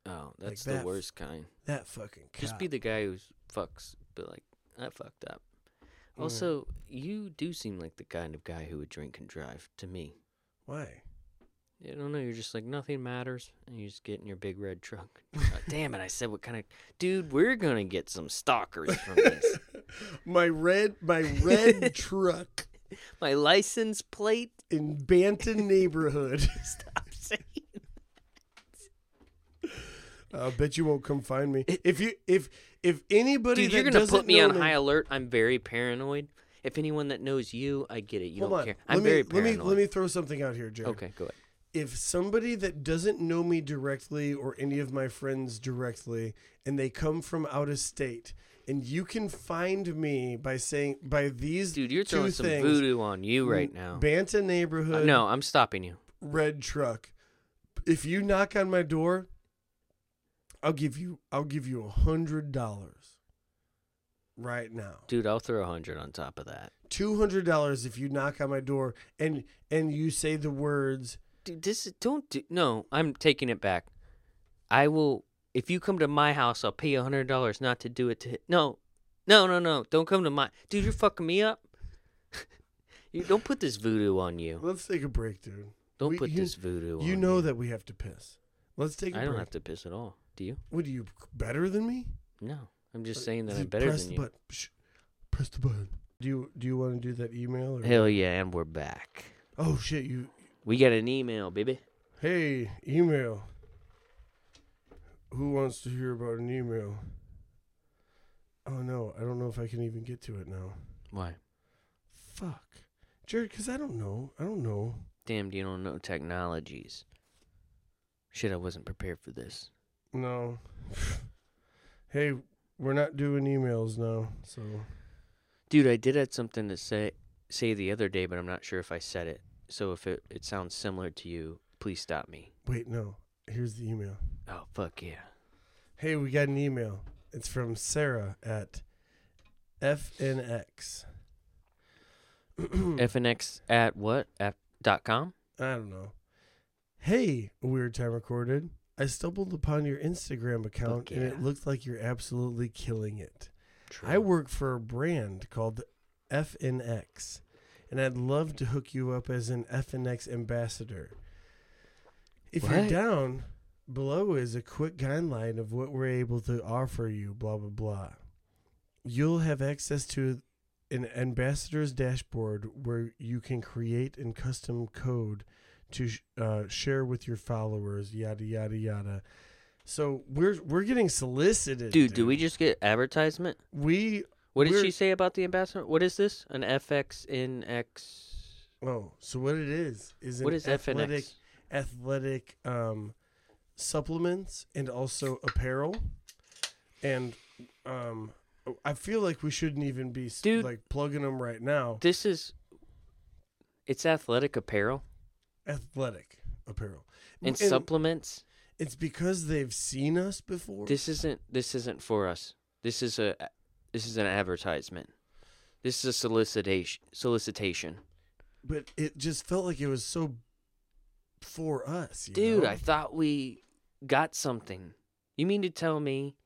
Oh, that's that the f- worst kind. That fucking cop. Just be the guy who fucks, but like I fucked up. Mm. Also, you do seem like the kind of guy who would drink and drive to me. Why? I don't know. You're just like nothing matters, and you just get in your big red truck. Uh, damn it! I said what kind of dude? We're gonna get some stalkers from this. my red my red truck My license plate. in Banton neighborhood. Stop saying. I bet you won't come find me. If you if if anybody Dude, that you're gonna doesn't put me on high alert. I'm very paranoid. If anyone that knows you, I get it. You Hold don't on. care. I'm me very let me let me throw something out here, Jarrod. Okay, go ahead. if somebody that doesn't know me directly or any of my friends directly and they come from out of state and you can find me by saying by these Dude, you're two throwing some things, voodoo on you right now. Banta Uh, neighborhood no, I'm stopping you. red truck if you knock on my door I'll give you I'll give you a hundred dollars right now Dude, I'll throw a hundred on top of that. two hundred dollars if you knock on my door and and you say the words Dude, this is don't do no, I'm taking it back. I will if you come to my house, I'll pay you a hundred dollars not to do it to no. No, no, no. Don't come to my dude, you're fucking me up. you don't put this voodoo on you. let's take a break dude Don't we- put you- this voodoo on You know that we have to piss. Let's take a I break. I don't have to piss at all. Do you? What are you better than me? No. I'm just saying that Uh, I'm better press than the you. Button. Shh. Press the button. Do you do you want to do that email? Or? Hell yeah, and we're back. Oh shit! You. We got an email, baby. Hey, email. Who wants to hear about an email? Oh no, I don't know if I can even get to it now. Why? Fuck, Jarrod, because I don't know. I don't know. Damn, you don't know technologies. Shit, I wasn't prepared for this. No. hey, we're not doing emails now, so Dude, I did have something to say say the other day, but I'm not sure if I said it. So if it, it sounds similar to you, please stop me. wait. No, here's the email. Oh fuck yeah. Hey, we got an email. It's from Sarah at FNX. FNX at what? At dot com? I don't know. Hey, Weird Time Recorded. I stumbled upon your Instagram account and it yeah. looked like you're absolutely killing it. True. I work for a brand called FNX, and I'd love to hook you up as an FNX ambassador. If you're down, below is a quick guideline of what we're able to offer you, blah, blah, blah. You'll have access to an ambassador's dashboard where you can create and custom code to sh- uh, share with your followers, yada, yada, yada. So we're we're getting solicited, Dude, do we just get advertisement? We What did she say about the ambassador? What is this? An FXNX? Oh, so what it is is What an is athletic FNX? Athletic um, supplements and also apparel, and um, I feel like we shouldn't even be Dude. like plugging them right now. This is it's athletic apparel Athletic apparel and, And supplements. It's because they've seen us before. This isn't this isn't for us. This is a this is an advertisement. This is a solicitation solicitation. but it just felt like it was so for us, Dude, know? I thought we got something. You mean to tell me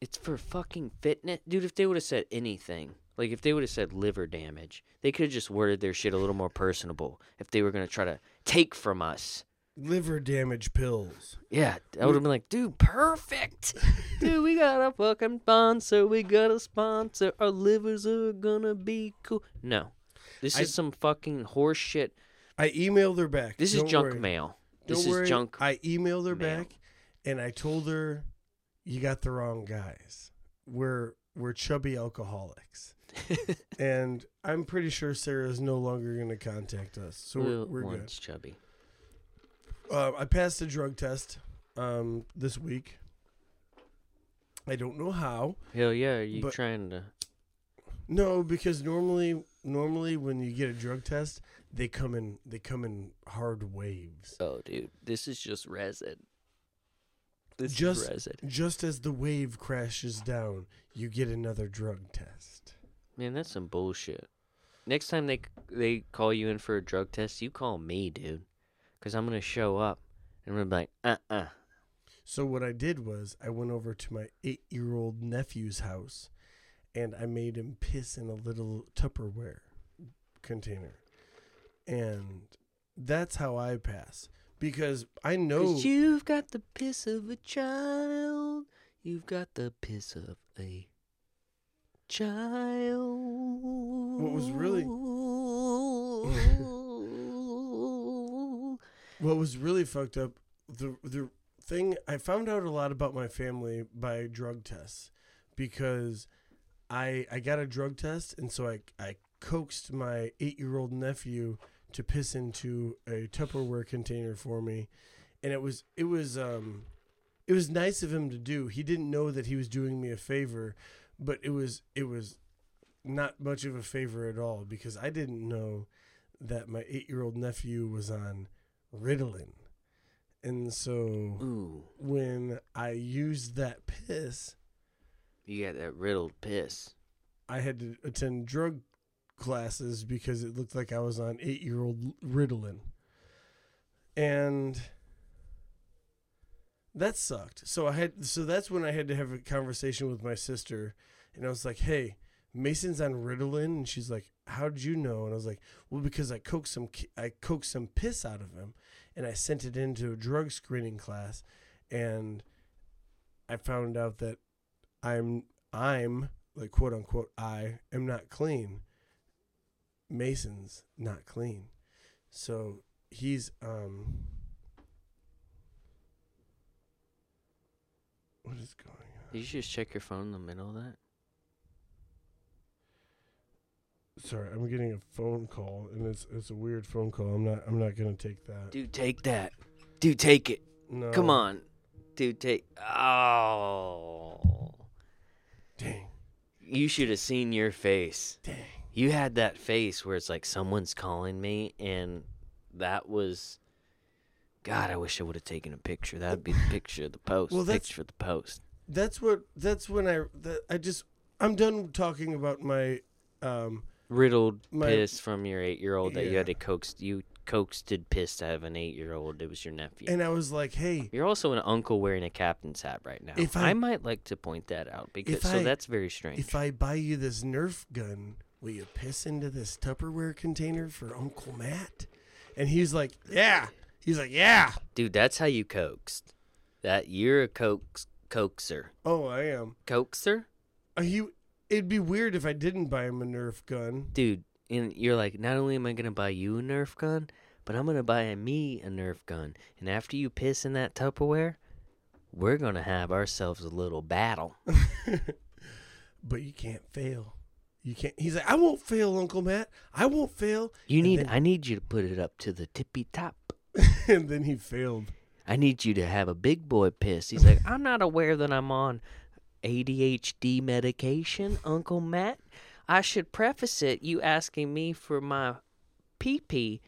it's for fucking fitness? Dude, if they would have said anything, like if they would have said liver damage, they could have just worded their shit a little more personable if they were going to try to take from us. liver damage pills. Yeah, I would have been like, dude, perfect. dude, we got a fucking sponsor. We got a sponsor. Our livers are gonna be cool. No, this I- is some fucking horse shit. I emailed her back. This is Don't junk worry. mail. Don't This worry, is junk. I emailed her mail. back, and I told her, "You got the wrong guys. We're we're chubby alcoholics." and I'm pretty sure Sarah is no longer going to contact us, so we're, we're good. once chubby. Uh, I passed a drug test um, this week. I don't know how. Hell yeah, are you But- trying to? No, because normally normally when you get a drug test, they come in they come in hard waves. Oh, dude, this is just resin. This Just- is resin. Just as the wave crashes down, you get another drug test. Man, that's some bullshit. Next time they they call you in for a drug test, you call me, dude, because I'm gonna show up and I'm gonna be like, uh, uh So what I did was I went over to my eight year old nephew's house and I made him piss in a little Tupperware container. And that's how I pass. Because I know you've got the piss of a child. You've got the piss of a child. What was really- what was really fucked up the the thing I found out a lot about my family by drug tests because I I got a drug test and so I I coaxed my 8-year-old nephew to piss into a Tupperware container for me and it was it was um it was nice of him to do. He didn't know that he was doing me a favor, but it was it was not much of a favor at all because I didn't know that my 8-year-old nephew was on Ritalin. And so Ooh, when I used that piss, you got that riddled piss. I had to attend drug classes because it looked like I was on eight year old Ritalin. And that sucked. So I had so that's when I had to have a conversation with my sister and I was like, Hey, Mason's on Ritalin and she's like, How did you know? And I was like, Well, because I coaxed some I coaxed some piss out of him and I sent it into a drug screening class and I found out that I'm I'm like quote unquote I am not clean. Mason's not clean. So he's um what is going on? Did you just check your phone in the middle of that? Sorry, I'm getting a phone call and it's it's a weird phone call. I'm not I'm not gonna take that. Dude, take that. Dude, take it. No. Come on. Dude, take. Oh. Dang. You should have seen your face. Dang. You had that face where it's like someone's calling me, and that was. God, I wish I would have taken a picture. That'd be the picture of the post. Well, that's- picture of the post. That's what that's when I that, I just I'm done talking about my um Riddled My- piss from your eight-year-old that you had to coax. You coaxed piss out of an eight-year-old. It was your nephew. and I was like, "Hey, You're also an uncle wearing a captain's hat right now. If I, I- might like to point that out because so I- that's very strange. if I buy you this Nerf gun, will you piss into this Tupperware container for Uncle Matt?" And he's like, "Yeah." He's like, "Yeah." Dude, that's how you coaxed. That you're a coax coaxer. Oh, I am. Coaxer? Are you It'd be weird if I didn't buy him a Nerf gun. Dude, and you're like, not only am I gonna buy you a Nerf gun, but I'm gonna buy me a Nerf gun. And after you piss in that Tupperware, we're gonna have ourselves a little battle. but you can't fail. You can't. He's like, I won't fail, Uncle Matt. I won't fail. You And need then- I need you to put it up to the tippy top. and then he failed. I need you to have a big boy piss. He's like, I'm not aware that I'm on ADHD medication, Uncle Matt. I should preface it, you asking me for my pee pee.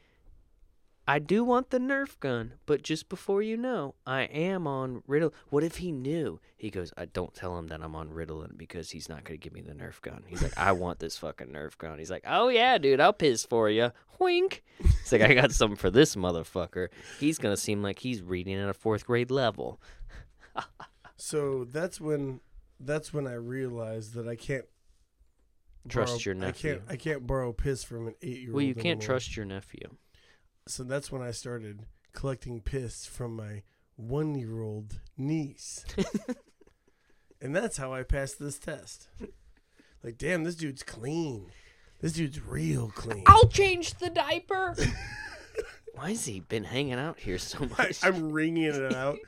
I do want the Nerf gun, but just before you know, I am on Riddle. What if he knew? He goes, I don't tell him that I'm on Ritalin because he's not going to give me the Nerf gun. He's like, I want this fucking Nerf gun. He's like, oh yeah, dude, I'll piss for you. Wink. It's like, I got something for this motherfucker. He's going to seem like he's reading at a fourth grade level. So that's when that's when I realized that I can't Trust borrow- your nephew. I can't I can't borrow piss from an eight year old. Well, you can't trust your nephew. So that's when I started collecting piss from my one year old niece. and that's how I passed this test. Like, damn, this dude's clean. This dude's real clean. I'll change the diaper. Why has he been hanging out here so I, much? I'm wringing it out.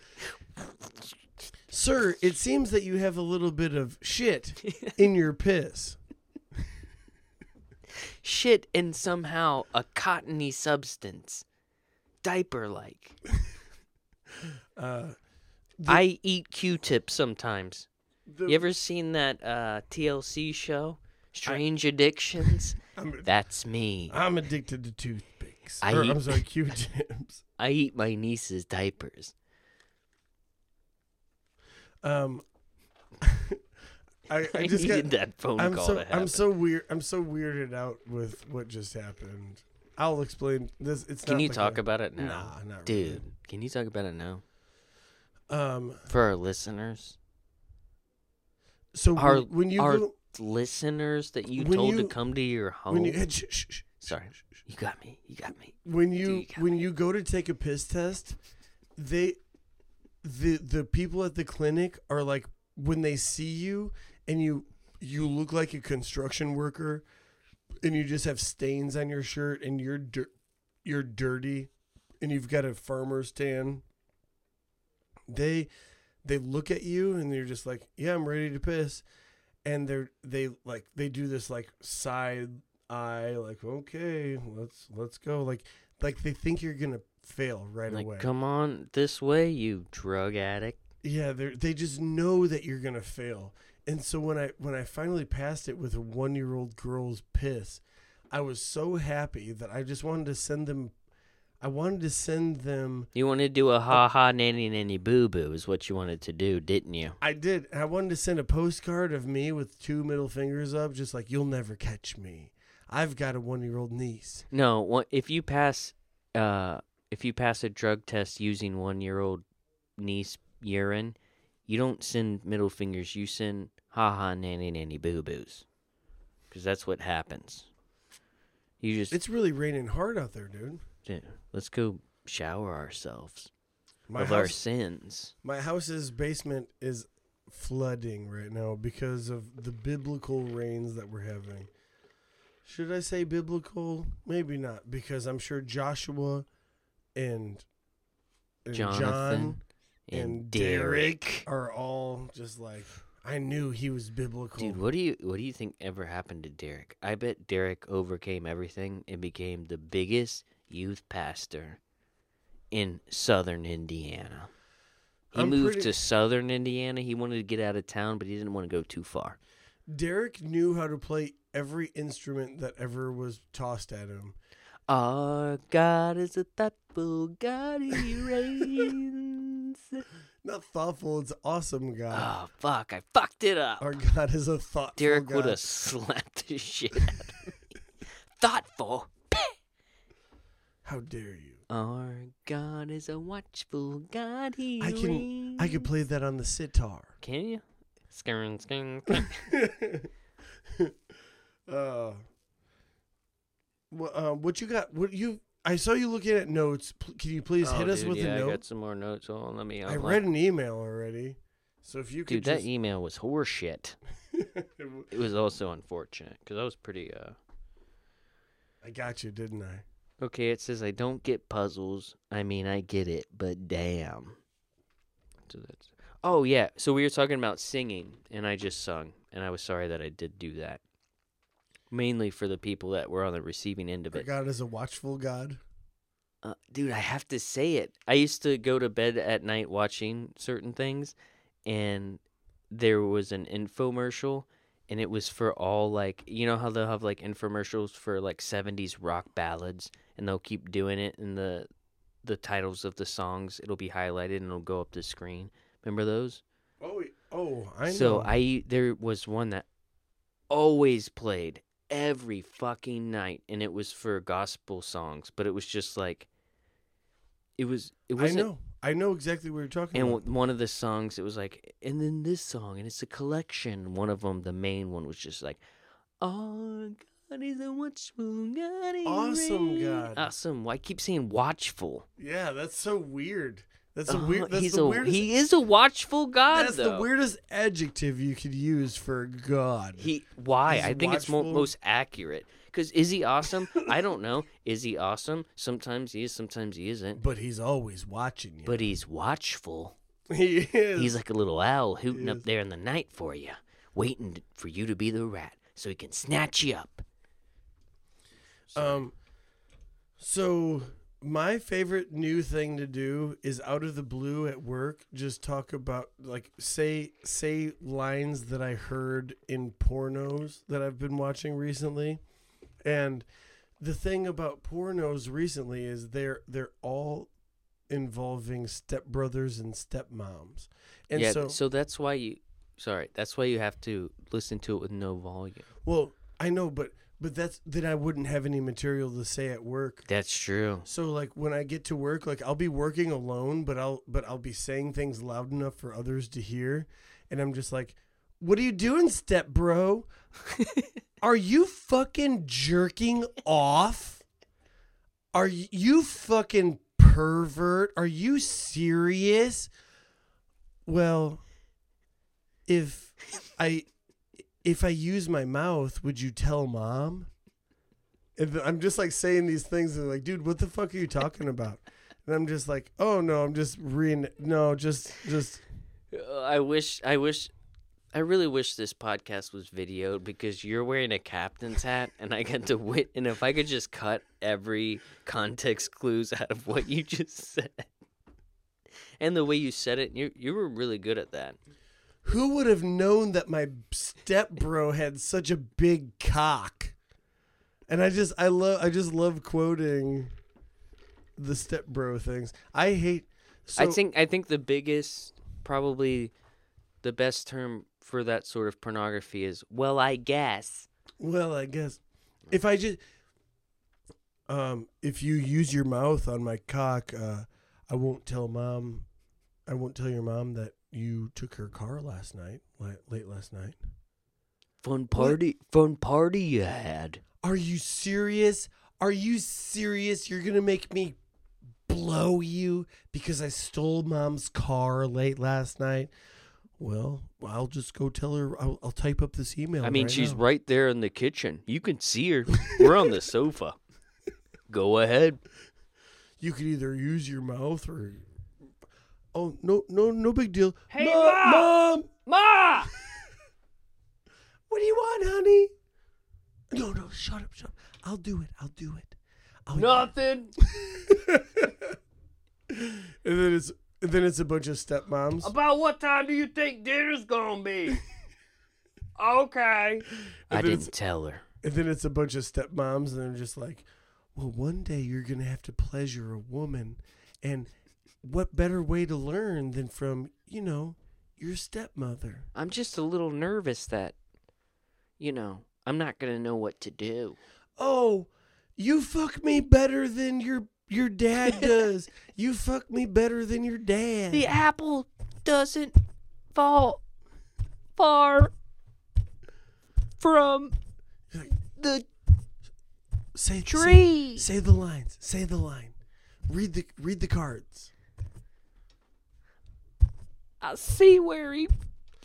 Sir, it seems that you have a little bit of shit in your piss. Shit and somehow a cottony substance. Diaper like. Uh, I eat Q tips sometimes. the, You ever seen that uh, TLC show? Strange Addictions? I'm, That's me. I'm addicted to toothpicks. I Or, eat- I'm sorry, Q-tips. I eat my niece's diapers. Um, I, I just needed got. that phone I'm call so to. I'm so weird. I'm so weirded out with what just happened. I'll explain this. It's Can you like talk a- about it now? Nah, not Dude, can you talk about it now? Um. For our listeners? So Our- when, when you our go listeners that you told to come to your home. when you shh, shh, shh, Sorry. You got me. You got me. when Dude, you you got when you go to take a piss test, they the the people at the clinic are like when they see you and you you look like a construction worker and you just have stains on your shirt and you're dir- you're dirty and you've got a farmer's tan. They they look at you and they're just like, "Yeah, I'm ready to piss." And they're they like they do this like side eye like, "Okay, let's let's go." Like like they think you're going to fail right like, away. come on this way, you drug addict. Yeah, they they just know that you're gonna fail. And so when I when I finally passed it with a one year old girl's piss, I was so happy that I just wanted to send them. I wanted to send them. You wanted to do a ha ha nanny nanny boo boo is what you wanted to do, didn't you? I did. I wanted to send a postcard of me with two middle fingers up, just like you'll never catch me. I've got a one year old niece. No, if you pass uh if you pass a drug test using 1-year-old niece urine, you don't send middle fingers, you send ha ha nanny nanny boo boos. Cuz that's what happens. You just It's really raining hard out there, dude. yeah, let's go shower ourselves My of our sins. my house's basement is flooding right now because of the biblical rains that we're having. Should I say biblical? Maybe not, because I'm sure Joshua and, and Jonathan John and, and Derek. are all just like, I knew he was biblical. Dude, what do you what do you think ever happened to Derek? I bet Derek overcame everything and became the biggest youth pastor in southern Indiana. He I'm moved pretty- to southern Indiana. He wanted to get out of town, but he didn't want to go too far. Derek knew how to play every instrument that ever was tossed at him. Our God is a thoughtful God. He reigns. Not thoughtful, it's awesome, God. oh fuck! I fucked it up. Our God is a thoughtful god. Derek God. would have slapped the shit out of me. Thoughtful. How dare you? Our God is a watchful God. He I can I could play that on the sitar. Can you? Scaring, scaring. uh, what, uh, what you got? What you? I saw you looking at notes. P- can you please Oh, hit us dude, with yeah, a I note? got some more notes. Hold on, let me. I read an email already, so if you could Dude, that just, email was horseshit. It was also unfortunate because I was pretty. uh I got you, didn't I? Okay, it says I don't get puzzles. I mean, I get it, but damn. So that's. Oh yeah, so we were talking about singing, and I just sung, and I was sorry that I did do that. Mainly for the people that were on the receiving end of it. God is a watchful God. Uh, dude, I have to say it. I used to go to bed at night watching certain things, and there was an infomercial, and it was for all like you know how they'll have like infomercials for like '70s rock ballads, and they'll keep doing it, and the the titles of the songs it'll be highlighted and it'll go up the screen. Remember those? Oh, oh, I know. So I there was one that always played every fucking night, and it was for gospel songs, but it was just like it was. It wasn't. know. I know exactly what you're talking And about. w- one of the songs, it was like, and then this song, and it's a collection. One of them, the main one, was just like, "Oh, God is a watchful God." Awesome reigns." God. Awesome. Why keep saying watchful? Yeah, that's so weird. That's a Oh, weird. That's he's the a weirdest. he is a watchful God. that's though. the weirdest adjective you could use for God. He why? He's I think it's mo- most accurate. Because is he awesome? I don't know. Is he awesome? Sometimes he is. Sometimes he isn't. but he's always watching you. But he's watchful. he is. He's like a little owl hooting up there in the night for you, waiting for you to be the rat, so he can snatch you up. Um, so my favorite new thing to do is out of the blue at work, just talk about like say say lines that I heard in pornos that I've been watching recently, And the thing about pornos recently is they're they're all involving stepbrothers and stepmoms. And yeah, so, so that's why you. Sorry, that's why you have to listen to it with no volume. well, I know, but but that's then I wouldn't have any material to say at work. That's true. So like when I get to work, like I'll be working alone, but I'll but I'll be saying things loud enough for others to hear, and I'm just like, "What are you doing, step bro? are you fucking jerking off? Are you fucking pervert? Are you serious? Well, if I if I use my mouth, would you tell mom? And I'm just like saying these things and like, dude, what the fuck are you talking about? And I'm just like, oh no, I'm just re No, just just Uh, I wish. I wish. I really wish this podcast was videoed because you're wearing a captain's hat, and I get to wit. And if I could just cut every context clues out of what you just said, and the way you said it, you you were really good at that. Who would have known that my step bro had such a big cock? And I just I love I just love quoting the step bro things. I hate. So, I think. I think the biggest, probably, the best term for that sort of pornography is well, I guess. Well, I guess if I just um if you use your mouth on my cock, uh I won't tell mom I won't tell your mom that you took her car last night, late last night. Fun party. Fun party you had. Are you serious? Are you serious? You're going to make me blow you because I stole mom's car late last night? Well, I'll just go tell her. I'll, I'll type up this email. I mean, right she's now. right there in the kitchen. You can see her. We're on the sofa. Go ahead. You could either use your mouth or. Oh no no no big deal. Hey, Ma- Ma! mom, Ma! what do you want, honey? No no, shut up, shut up. I'll do it. I'll do it. I'll Nothing. And then it's and then it's a bunch of stepmoms. About what time do you think dinner's gonna be? Okay. I then it's- didn't tell her. And then it's a bunch of stepmoms, and they're just like, well, one day you're going to have to pleasure a woman. And what better way to learn than from, you know, your stepmother? I'm just a little nervous that, you know, I'm not gonna know what to do. Oh, you fuck me better than your your dad does. you fuck me better than your dad. The apple doesn't fall far from the say, tree. Say, say the lines. Say the line. Read the read the cards. I see where he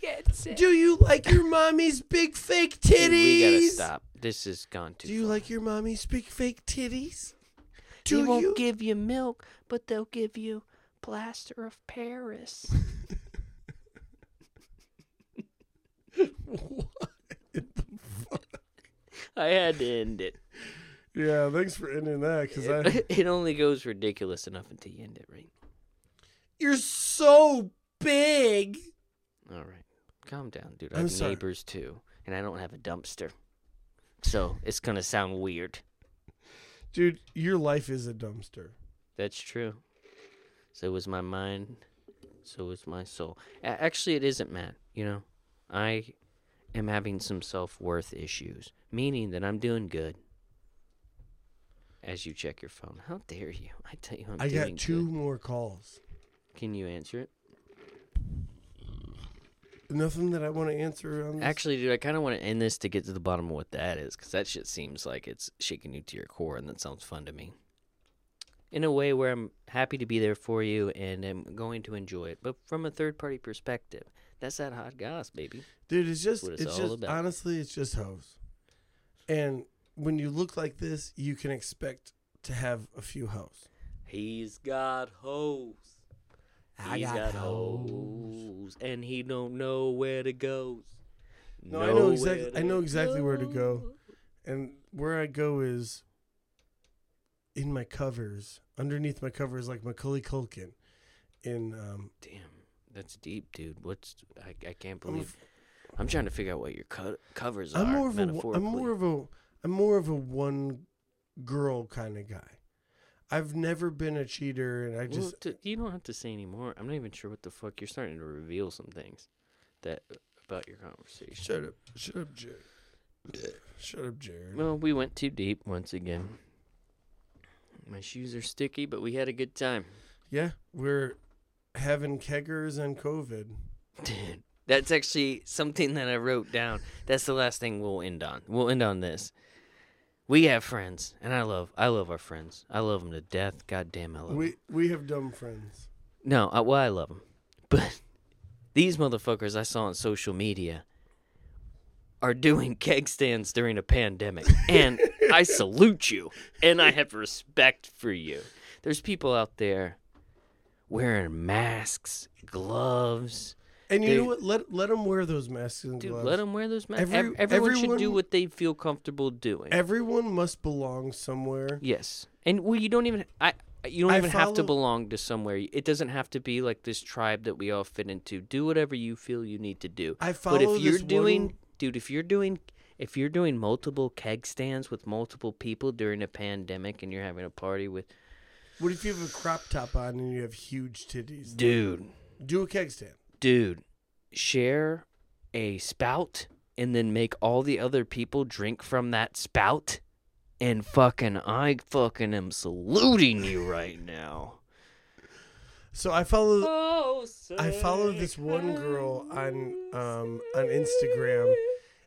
gets it. Do you like your mommy's big fake titties? Dude, we gotta stop. This has gone too Do you far. like your mommy's big fake titties? Do They Do won't you? give you milk, but they'll give you plaster of Paris. what in the fuck? I had to end it. Yeah, thanks for ending that because I It, it only goes ridiculous enough until you end it right. you're so big. All right, calm down, dude. I I'm have sorry. neighbors too, and I don't have a dumpster, so it's gonna sound weird. Dude, your life is a dumpster. That's true. So was my mind. So was my soul. A- actually, it isn't, Matt. You know, I am having some self worth issues, meaning that I'm doing good. As you check your phone, how dare you? I tell you, I'm i doing got two good. more calls. Can you answer it? Nothing that I want to answer on this. Actually, dude, I kind of want to end this to get to the bottom of what that is, because that shit seems like it's shaking you to your core, and that sounds fun to me. In a way where I'm happy to be there for you and I'm going to enjoy it, but from a third party perspective, that's that hot goss, baby. dude, it's just it's, it's just about. honestly, it's just hoes. And when you look like this, you can expect to have a few hoes. He's got hoes. He's got, hoes, and he don't know where to go. No, I know exactly. I know exactly where to go, and where I go is in my covers, underneath my covers, like Macaulay Culkin. In um, Damn, that's deep, dude. What's I, I can't I'm, believe. I'm trying to figure out what your co- covers I'm are. more of a. I'm more of a. I'm more of a one girl kind of guy. I've never been a cheater, and I Well, just t- you don't have to say anymore. I'm not even sure what the fuck you're starting to reveal some things that about your conversation. shut up, shut up, Jarrod. Shut up, Jarrod. Well, we went too deep once again. My shoes are sticky, but we had a good time. Yeah, we're having keggers and COVID. Dude, that's actually something that I wrote down. That's the last thing we'll end on. We'll end on this. We have friends, and I love, I love our friends. I love them to death. God damn, I love 'em. We we have dumb friends. No, I, well, I love them, but these motherfuckers I saw on social media are doing keg stands during a pandemic, and I salute you, and I have respect for you. There's people out there wearing masks, gloves. And you They- know what? Let let them wear those masks and Dude, gloves. let them wear those masks. Every- everyone, should do what they feel comfortable doing. Everyone must belong somewhere. yes, and well, you don't even I. You don't I even have to belong to somewhere. It doesn't have to be like this tribe that we all fit into. Do whatever you feel you need to do. I follow But if you're doing, one- dude, if you're doing, if you're doing multiple keg stands with multiple people during a pandemic, and you're having a party with, What if you have a crop top on and you have huge titties? dude, Do a keg stand. Dude, share a spout and then make all the other people drink from that spout, and fucking, I fucking am saluting you right now. So I follow Oh, I follow this one girl on um on Instagram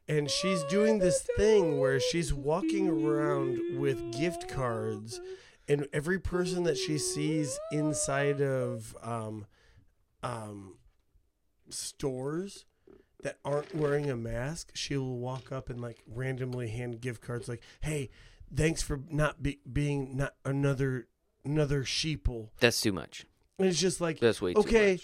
and she's doing this thing where she's walking around with gift cards and every person that she sees inside of um um stores that aren't wearing a mask, she will walk up and like randomly hand gift cards like, "Hey, thanks for not be- being not another another sheeple." That's too much. And it's just like That's way okay,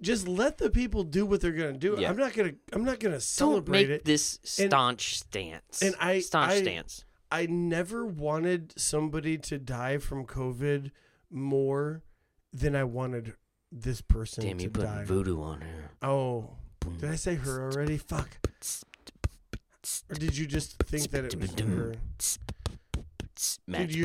just let the people do what they're gonna do. Yeah. I'm not gonna I'm not gonna Don't celebrate make it. this staunch stance. and I- staunch I- stance. I never wanted somebody to die from COVID more than I wanted this person Damn, to you put die. voodoo on her. Oh, did I say her already? Fuck. Or did you just think that it was her? Matt's dude,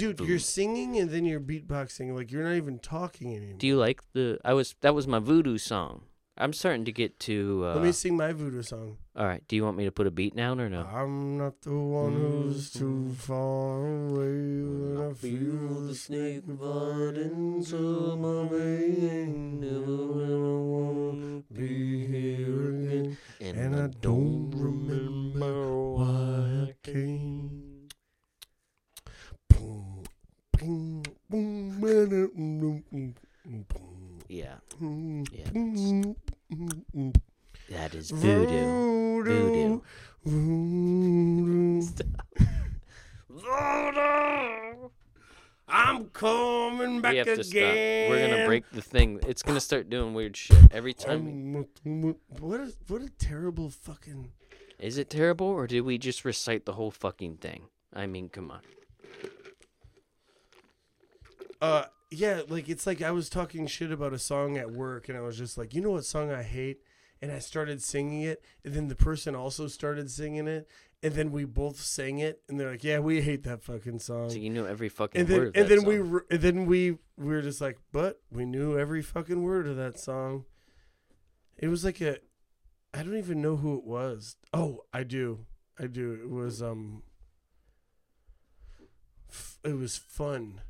you're, dude, you're singing and then you're beatboxing like you're not even talking anymore. Do you like the? I was that was my voodoo song. I'm starting to get to. Uh, Let me sing my voodoo song. all right. Do you want me to put a beat down or no? I'm not the one who's too far away when I feel the snake bite into my vein. Never ever wanna be here again, and I don't remember why I came. Yeah, Yeah. That is voodoo. Voodoo. Voodoo. I'm coming back we have again. to stop. We're gonna break the thing. It's gonna start doing weird shit every time. Um, what a what a terrible fucking. Is it terrible, or did we just recite the whole fucking thing? I mean, come on. Uh, yeah, like it's like I was talking shit about a song at work, and I was just like, you know what song I hate, and I started singing it, and then the person also started singing it, and then we both sang it, and they're like, yeah, we hate that fucking song. So you know every fucking and then word. Of and then we song. were- and then we we were just like, but we knew every fucking word of that song. It was like a, I don't even know who it was. Oh, I do, I do. It was um. F- it was fun.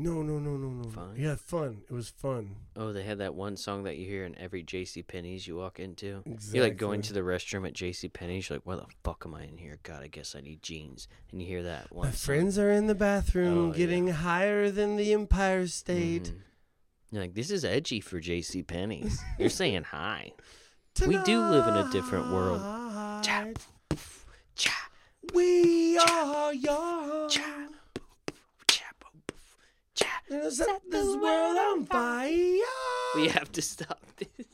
No, no, no, no, no. Fun? Yeah, fun. It was fun. Oh, they had that one song that you hear in every J.C. Penney's you walk into. Exactly. You're like going to the restroom at J.C. Penney's. You're like, why the fuck am I in here? God, I guess I need jeans. And you hear that one. My song. friends are in the bathroom, Oh, getting higher than the Empire State. Mhm. You're like, this is edgy for J.C. Penney's. You're saying hi. We do live in a different world. Cha, Tonight, Cha, We are young. cha, cha, cha. Gonna set this world on fire. We have to stop this.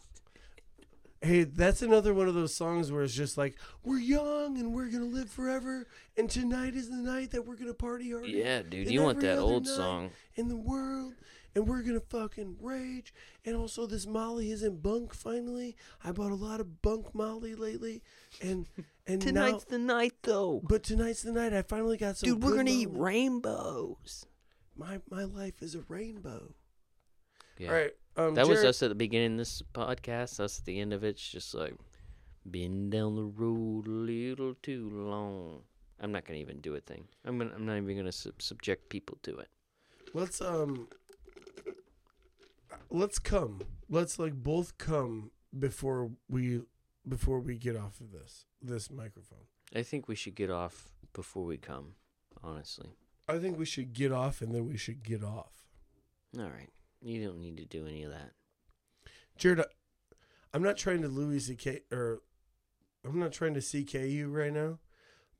Hey, that's another one of those songs where it's just like we're young and we're gonna live forever, and tonight is the night that we're gonna party hard Yeah, dude, you want that old song. in the world, and we're gonna fucking rage. And also, this Molly isn't bunk. Finally, I bought a lot of bunk Molly lately, and And Tonight's now, the night, though. but tonight's the night. I finally got some. Dude, we're good gonna eat rainbows. My my life is a rainbow. Yeah. All right. Um, That was Jarrod- us at the beginning of this podcast. Us at the end of it. it's just like been down the road a little too long. I'm not gonna even do a thing. I'm gonna, I'm not even gonna sub- subject people to it. Let's um. Let's come. Let's like both come before we before we get off of this this microphone. I think we should get off before we come. Honestly. I think we should get off and then we should get off. All right. You don't need to do any of that. Jarrod, I'm not trying to Louis C.K. or I'm not trying to CK you right now,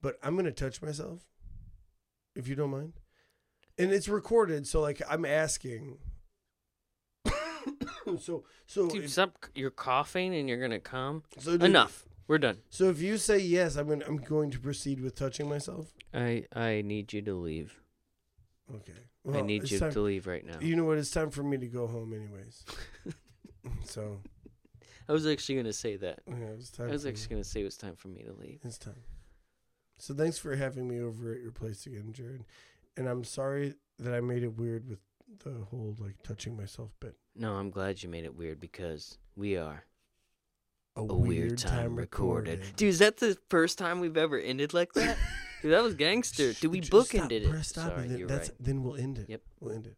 but I'm gonna touch myself, if you don't mind. And it's recorded, so like I'm asking. so so Dude, if, stop. You're coughing and you're gonna come. so dude, Enough. We're done. So if you say yes, I'm gonna, I'm going to proceed with touching myself. I I need you to leave. Okay. I need it's you time- to leave right now. You know what? It's time for me to go home, anyways. so I was actually gonna say that. yeah, it's I time. was for me. actually gonna say it was time for me to leave. It's time. So thanks for having me over at your place again, Jarrod. And I'm sorry that I made it weird with the whole like touching myself bit. No, I'm glad you made it weird because we are A, a weird, time, recorded. Dude, is that the first time we've ever ended like that? Dude, that was gangster. Dude, we Just stop, bookended it. Stop, Sorry, then you're that's right. then we'll end it. Yep. We'll end it.